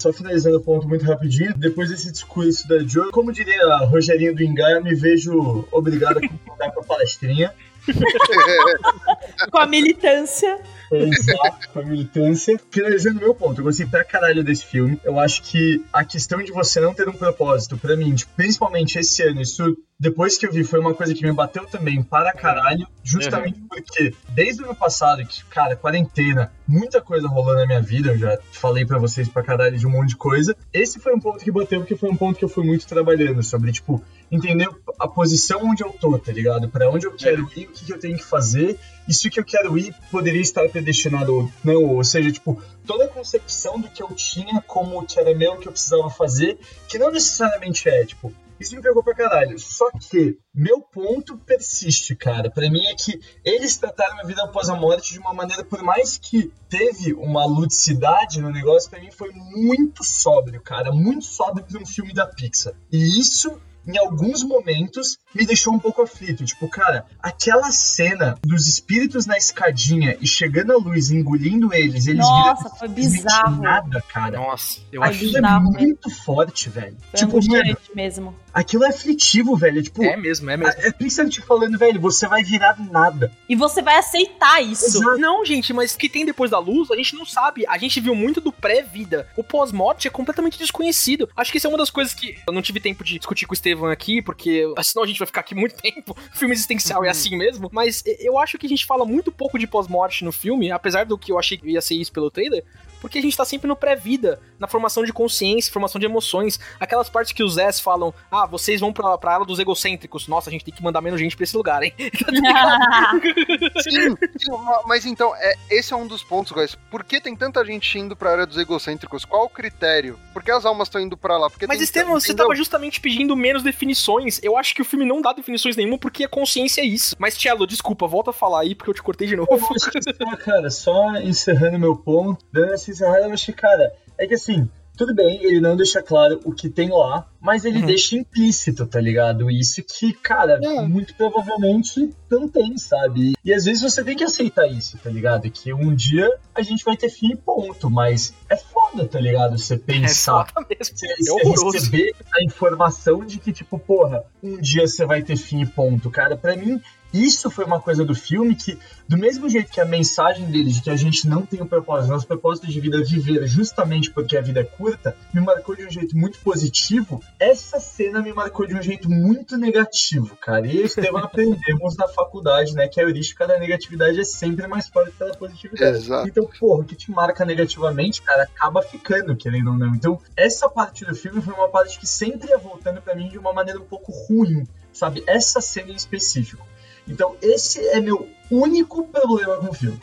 Só finalizando o ponto muito rapidinho, depois desse discurso da Joe, como diria a Rogerinho do Engai, eu me vejo obrigado a concordar com a palestrinha. [laughs] Com a militância. Exato, com a militância. Finalizando meu ponto, eu gostei pra caralho desse filme. Eu acho que a questão de você não ter um propósito, pra mim, tipo, principalmente esse ano, isso depois que eu vi, foi uma coisa que me bateu também para caralho, justamente porque desde o ano passado, que, cara, quarentena, muita coisa rolando na minha vida, eu já falei pra vocês pra caralho de um monte de coisa. Esse foi um ponto que bateu, porque foi um ponto que eu fui muito trabalhando sobre, tipo, entender a posição onde eu tô, tá ligado? Pra onde eu quero ir, o que, que eu tenho que fazer, e se o que eu quero ir poderia estar predestinado ou não, ou seja, tipo, toda a concepção do que eu tinha como o que era meu, que eu precisava fazer, que não necessariamente é, tipo, isso me pegou pra caralho. Só que meu ponto persiste, cara. Pra mim é que eles trataram a vida após a morte de uma maneira, por mais que teve uma ludicidade no negócio, pra mim foi muito sóbrio, cara. Muito sóbrio pra um filme da Pixar. E isso em alguns momentos me deixou um pouco aflito. Tipo, cara, aquela cena dos espíritos na escadinha e chegando a luz, engolindo eles, eles Nossa, viram foi bizarro. nada, cara. Nossa, eu. Aquilo é bizarro, muito forte, velho. Foi tipo, mano, mesmo. Aquilo é aflitivo, velho. Tipo, É mesmo, é mesmo. é Pixar te falando, velho, você vai virar nada. E você vai aceitar isso. Exato. Não, gente, mas o que tem depois da luz, a gente não sabe. A gente viu muito do pré-vida. O pós-morte é completamente desconhecido. Acho que isso é uma das coisas que eu não tive tempo de discutir com o Estevam aqui, porque [laughs] senão a gente vai ficar aqui muito tempo. filme existencial é assim mesmo. Mas eu acho que a gente fala muito pouco de pós-morte no filme, apesar do que eu achei que ia ser isso pelo trailer. Porque a gente tá sempre no pré-vida, na formação de consciência, formação de emoções. Aquelas partes que os Zés falam, ah, vocês vão pra, pra área dos egocêntricos. Nossa, a gente tem que mandar menos gente pra esse lugar, hein? [laughs] [laughs] Sim, sim, ma- mas então, é, esse é um dos pontos, guys. Por que tem tanta gente indo pra área dos egocêntricos? Qual o critério? Por que as almas estão indo pra lá? Porque Mas, tem- Estevam, você tava justamente pedindo menos definições. Eu acho que o filme não dá definições nenhuma porque a consciência é isso. Mas, Tchelo, desculpa, volta a falar aí porque eu te cortei de novo. Só, cara, só encerrando meu ponto, dando essa encerrada, eu acho que, cara, é que assim, tudo bem, ele não deixa claro o que tem lá, mas ele Uhum. deixa implícito, tá ligado? Isso que, cara, É. muito provavelmente não tem, sabe? E às vezes você tem que aceitar isso, tá ligado? Que um dia a gente vai ter fim e ponto, mas é foda, tá ligado? Você [laughs] É pensar. foda mesmo. Você, É receber a informação de que, tipo, porra, um dia você vai ter fim e ponto. Cara, pra mim, isso foi uma coisa do filme que, do mesmo jeito que a mensagem dele de que a gente não tem o propósito, nosso propósito de vida é viver justamente porque a vida é curta, me marcou de um jeito muito positivo, essa cena me marcou de um jeito muito negativo, cara. E isso Estevam [laughs] aprendemos na faculdade, né, que a heurística da negatividade é sempre mais forte que a da positividade. Exato. Então, porra, o que te marca negativamente, cara, acaba ficando, querendo ou não. Então, essa parte do filme foi uma parte que sempre ia voltando pra mim de uma maneira um pouco ruim, sabe? Essa cena em específico. Então, esse é meu único problema com o filme.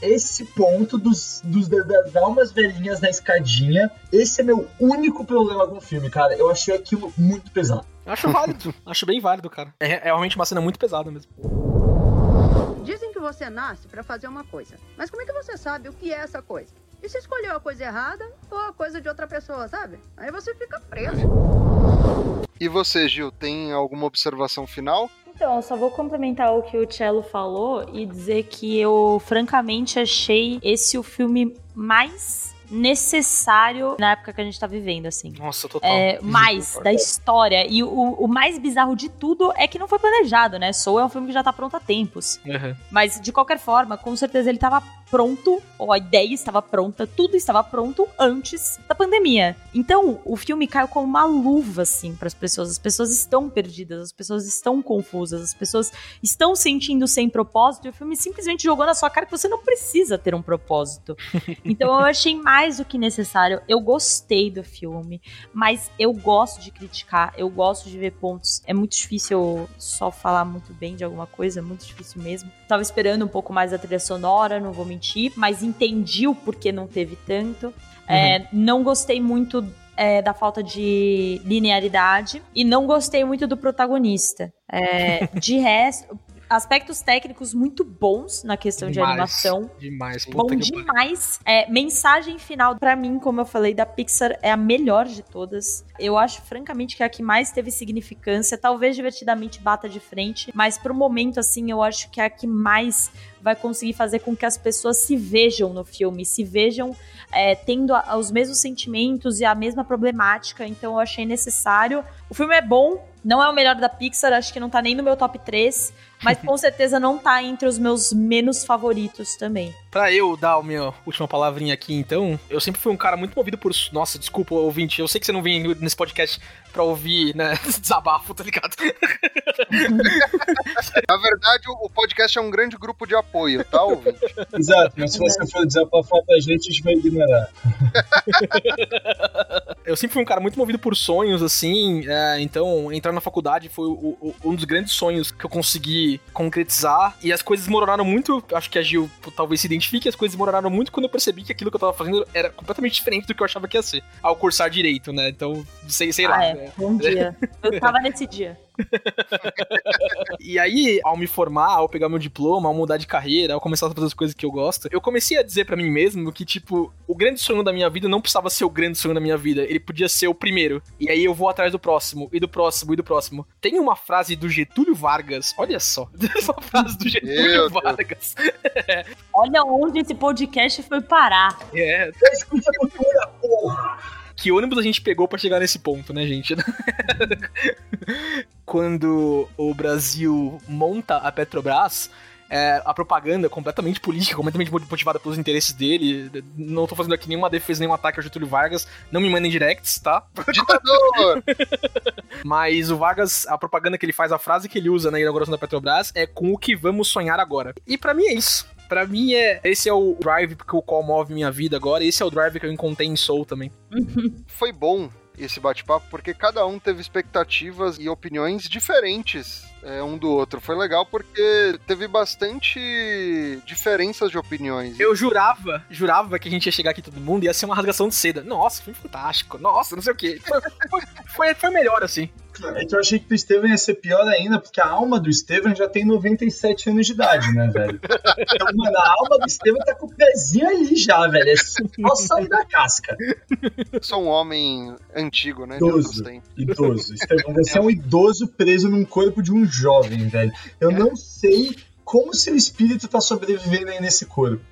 Esse ponto dos, dos das almas velhinhas na escadinha, esse é meu único problema com o filme, cara. Eu achei aquilo muito pesado. Acho válido. [laughs] Acho bem válido, cara. É, é realmente uma cena muito pesada mesmo. Dizem que você nasce pra fazer uma coisa. Mas como é que você sabe o que é essa coisa? E se escolheu a coisa errada ou a coisa de outra pessoa, sabe? Aí você fica preso. E você, Gil, tem alguma observação final? Então, só vou complementar o que o Cello falou e dizer que eu, francamente, achei esse o filme mais necessário na época que a gente tá vivendo, assim. Nossa, total. É, mais da história. E o, o mais bizarro de tudo é que não foi planejado, né? Soul é um filme que já tá pronto há tempos. Uhum. Mas, de qualquer forma, com certeza ele tava pronto, ou a ideia estava pronta, tudo estava pronto antes da pandemia. Então, o filme caiu como uma luva, assim, para as pessoas. As pessoas estão perdidas, as pessoas estão confusas, as pessoas estão sentindo sem propósito, e o filme simplesmente jogou na sua cara que você não precisa ter um propósito. [laughs] Então, eu achei mais do que necessário. Eu gostei do filme, mas eu gosto de criticar, eu gosto de ver pontos. É muito difícil só falar muito bem de alguma coisa, é muito difícil mesmo. Tava esperando um pouco mais da trilha sonora, não vou mentir, mas entendi o porquê não teve tanto. É, não gostei muito é, da falta de linearidade e não gostei muito do protagonista. É, de resto, aspectos técnicos muito bons na questão de Demais. animação. Demais. Bom Puta que pariu. demais. É, mensagem final, pra mim, como eu falei, da Pixar é a melhor de todas. Eu acho, francamente, que é a que mais teve significância. Talvez divertidamente bata de frente, mas pro momento, assim, eu acho que é a que mais vai conseguir fazer com que as pessoas se vejam no filme, se vejam é, tendo a- os mesmos sentimentos e a mesma problemática. Então eu achei necessário. O filme é bom, não é o melhor da Pixar, acho que não tá nem no meu top 3, mas com [laughs] certeza não tá entre os meus menos favoritos também. Pra eu dar a minha última palavrinha aqui, então, eu sempre fui um cara muito movido por. Nossa, desculpa, ouvinte, eu sei que você não vem nesse podcast pra ouvir, né, [laughs] desabafo, tá ligado? [laughs] Na verdade, o podcast é um grande grupo de apoio, tá, ouvinte? Exato, mas se você for desabafar pra gente, a gente vai ignorar. Eu sempre fui um cara muito movido por sonhos, assim, é, então entrar na faculdade foi o- o- um dos grandes sonhos que eu consegui concretizar. E as coisas desmoronaram muito, acho que a Gil talvez se identifique, as coisas desmoronaram muito quando eu percebi que aquilo que eu tava fazendo era completamente diferente do que eu achava que ia ser, ao cursar direito, né? Então, sei, sei lá. Ah, é. né? Bom dia. [laughs] Eu tava nesse dia. [laughs] E aí, ao me formar, ao pegar meu diploma, ao mudar de carreira, ao começar a fazer as coisas que eu gosto, eu comecei a dizer pra mim mesmo que, tipo, o grande sonho da minha vida não precisava ser o grande sonho da minha vida, ele podia ser o primeiro. E aí eu vou atrás do próximo, e do próximo, e do próximo. Tem uma frase do Getúlio Vargas, olha só, [laughs] uma frase do Meu Getúlio Deus. Vargas. Olha onde esse podcast foi parar. É, Escuta a cultura, porra! Que ônibus a gente pegou pra chegar nesse ponto, né, gente? [laughs] Quando o Brasil monta a Petrobras, é, a propaganda é completamente política, completamente motivada pelos interesses dele. Não tô fazendo aqui nenhuma defesa, nenhum ataque ao Getúlio Vargas. Não me mandem directs, tá? [laughs] Ditador! [laughs] Mas o Vargas, a propaganda que ele faz, a frase que ele usa na inauguração da Petrobras é com o que vamos sonhar agora. E pra mim é isso. Pra mim é. Esse é o drive que o qual move minha vida agora. Esse é o drive que eu encontrei em Soul também. [laughs] Foi bom esse bate-papo, porque cada um teve expectativas e opiniões diferentes é, um do outro. Foi legal porque teve bastante diferenças de opiniões. Eu jurava, jurava que a gente ia chegar aqui todo mundo e ia ser uma rasgação de seda. Nossa, foi fantástico. Nossa, não sei o quê. Foi, foi, foi, foi melhor assim. É que eu achei que pro Steven ia ser pior ainda, porque a alma do Steven já tem 97 anos de idade, né, velho? Então, mano, a alma do Steven tá com o pezinho ali já, velho. É só sair da casca. Eu sou um homem antigo, né? Idoso. Idoso. Steven, você é um idoso preso num corpo de um jovem, velho. Eu não sei como seu espírito tá sobrevivendo aí nesse corpo.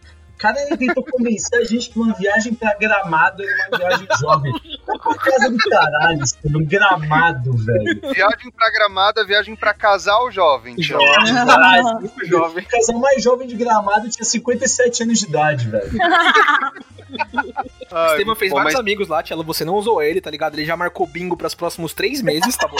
O cara ele tentou convencer a gente que uma viagem pra Gramado era uma viagem jovem. Tá pra casa do caralho, Steven. Gramado, velho. Viagem pra Gramada, viagem pra casal jovem. tio. Caralho. [laughs] Muito jovem. O casal mais jovem de Gramado tinha 57 anos de idade, velho. Ai, Esteban fez bom, vários mas amigos lá, Tielo. Você não usou ele, tá ligado? Ele já marcou bingo pros próximos três meses, tá bom?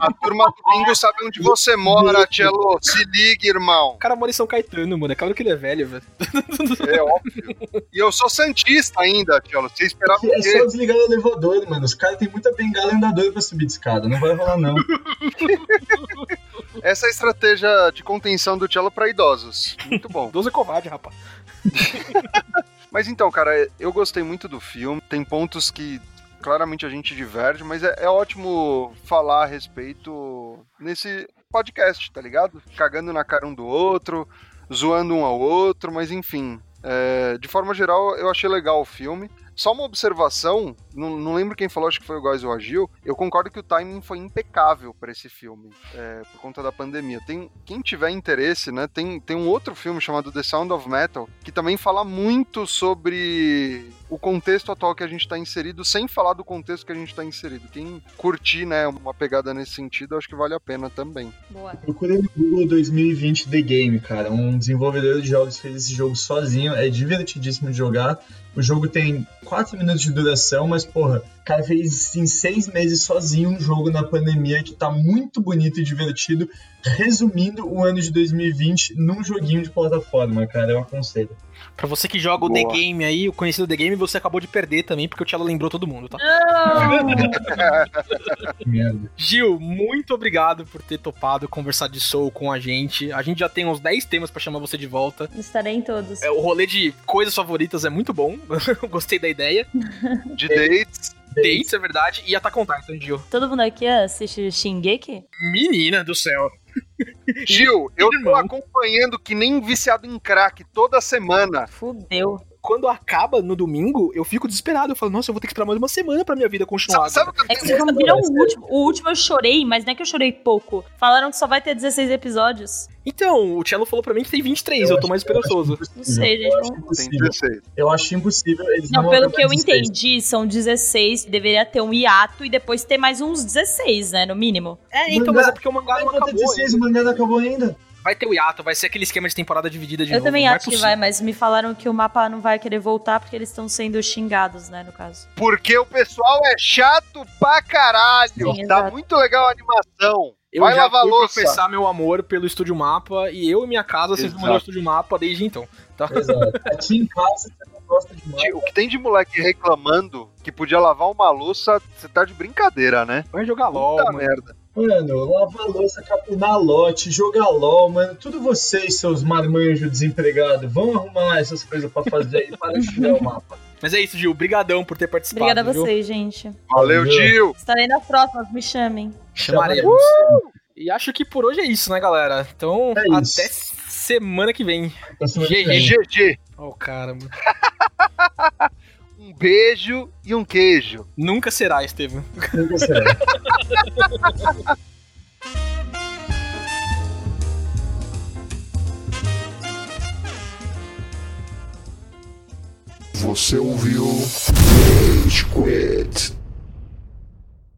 a turma do bingo sabe onde você mora, Tielo. Se ligue, irmão. O cara mora em São Caetano, mano. É claro que ele é velho, velho. [laughs] É óbvio. E eu sou santista ainda, Tielo. Você esperava o É quê? só desligar o elevador, mano. Os caras têm muita bengala andadora pra subir de escada. Não vai rolar, não. [laughs] Essa é a estratégia de contenção do Cello pra idosos. Muito bom. [laughs] 12 é covarde, rapaz. [laughs] Mas então, cara, eu gostei muito do filme. Tem pontos que claramente a gente diverge, mas é, é ótimo falar a respeito nesse podcast, tá ligado? Cagando na cara um do outro, zoando um ao outro, mas enfim. É, de forma geral, eu achei legal o filme. Só uma observação, não, não lembro quem falou, acho que foi o Góis ou o Agil. Eu concordo que o timing foi impecável para esse filme, é, por conta da pandemia. Tem, quem tiver interesse, né, tem, tem um outro filme chamado The Sound of Metal, que também fala muito sobre o contexto atual que a gente está inserido, sem falar do contexto que a gente está inserido. Quem curtir, né, uma pegada nesse sentido, acho que vale a pena também. Boa. Procurei no Google 2020 The Game, cara. Um desenvolvedor de jogos fez esse jogo sozinho. É divertidíssimo de jogar. O jogo tem 4 minutos de duração, mas, porra, cara fez em 6 meses sozinho um jogo na pandemia que tá muito bonito e divertido, resumindo o ano de 2020 num joguinho de plataforma, cara. Eu aconselho. Pra você que joga o Boa. The Game aí, o conhecido The Game, você acabou de perder também, porque o Tchelo lembrou todo mundo, tá? Que [laughs] merda. Gil, muito obrigado por ter topado conversar de Soul com a gente. A gente já tem uns 10 temas pra chamar você de volta. Estarei em todos. É, o rolê de coisas favoritas é muito bom. [laughs] Gostei da ideia. De dates, Dates, é verdade. E Attack on Titan, Gil. Todo mundo aqui assiste Shingeki? Menina do céu. Gil, eu tô acompanhando que nem viciado em crack toda semana. Fudeu. Quando acaba no domingo, eu fico desesperado. Eu falo, nossa, eu vou ter que esperar mais uma semana pra minha vida continuar. Sabe, sabe o que eu É que vocês não viram o último. O último eu chorei, mas não é que eu chorei pouco. Falaram que só vai ter 16 episódios. Então, o Cello falou pra mim que tem 23, eu, tô mais esperançoso. Não sei, gente. Eu acho impossível. 16. Eu acho impossível. Eles Não, vão pelo que eu 16. entendi, são 16. Deveria ter um hiato e depois ter mais uns 16, né? No mínimo. É, então, Mangá- mas é porque o mangá não acabou 16, ainda. o mangá não acabou ainda. Vai ter o hiato, vai ser aquele esquema de temporada dividida de eu novo. também não é acho que vai, mas me falaram que o mapa não vai querer voltar porque eles estão sendo xingados, né? No caso. Porque o pessoal é chato pra caralho. Sim, tá exato. muito legal a animação. Eu Vai já lavar fui louça. professar meu amor pelo Estúdio Mapa e eu e minha casa sempre o Estúdio Mapa desde então. Tá? Exato. Aqui em casa você não gosta de. O que tem de moleque reclamando que podia lavar uma louça, você tá de brincadeira, né? Vai jogar LOL, merda. Mano, lavar louça, capinar lote, jogar LOL, mano, tudo vocês, seus marmanjos desempregados, vão arrumar essas coisas pra fazer aí para estudar o mapa. [laughs] Mas é isso, Gil. Brigadão por ter participado. Obrigada a vocês, gente. Valeu, Valeu. Gil. Estarei nas próximas, me chamem. Chamaremos. E acho que por hoje é isso, né, galera? Então, É até semana que vem. GG. GG. Oh, caramba. Um beijo e um queijo. Nunca será, Estevam. Nunca será. [laughs] Você ouviu Rage Quit.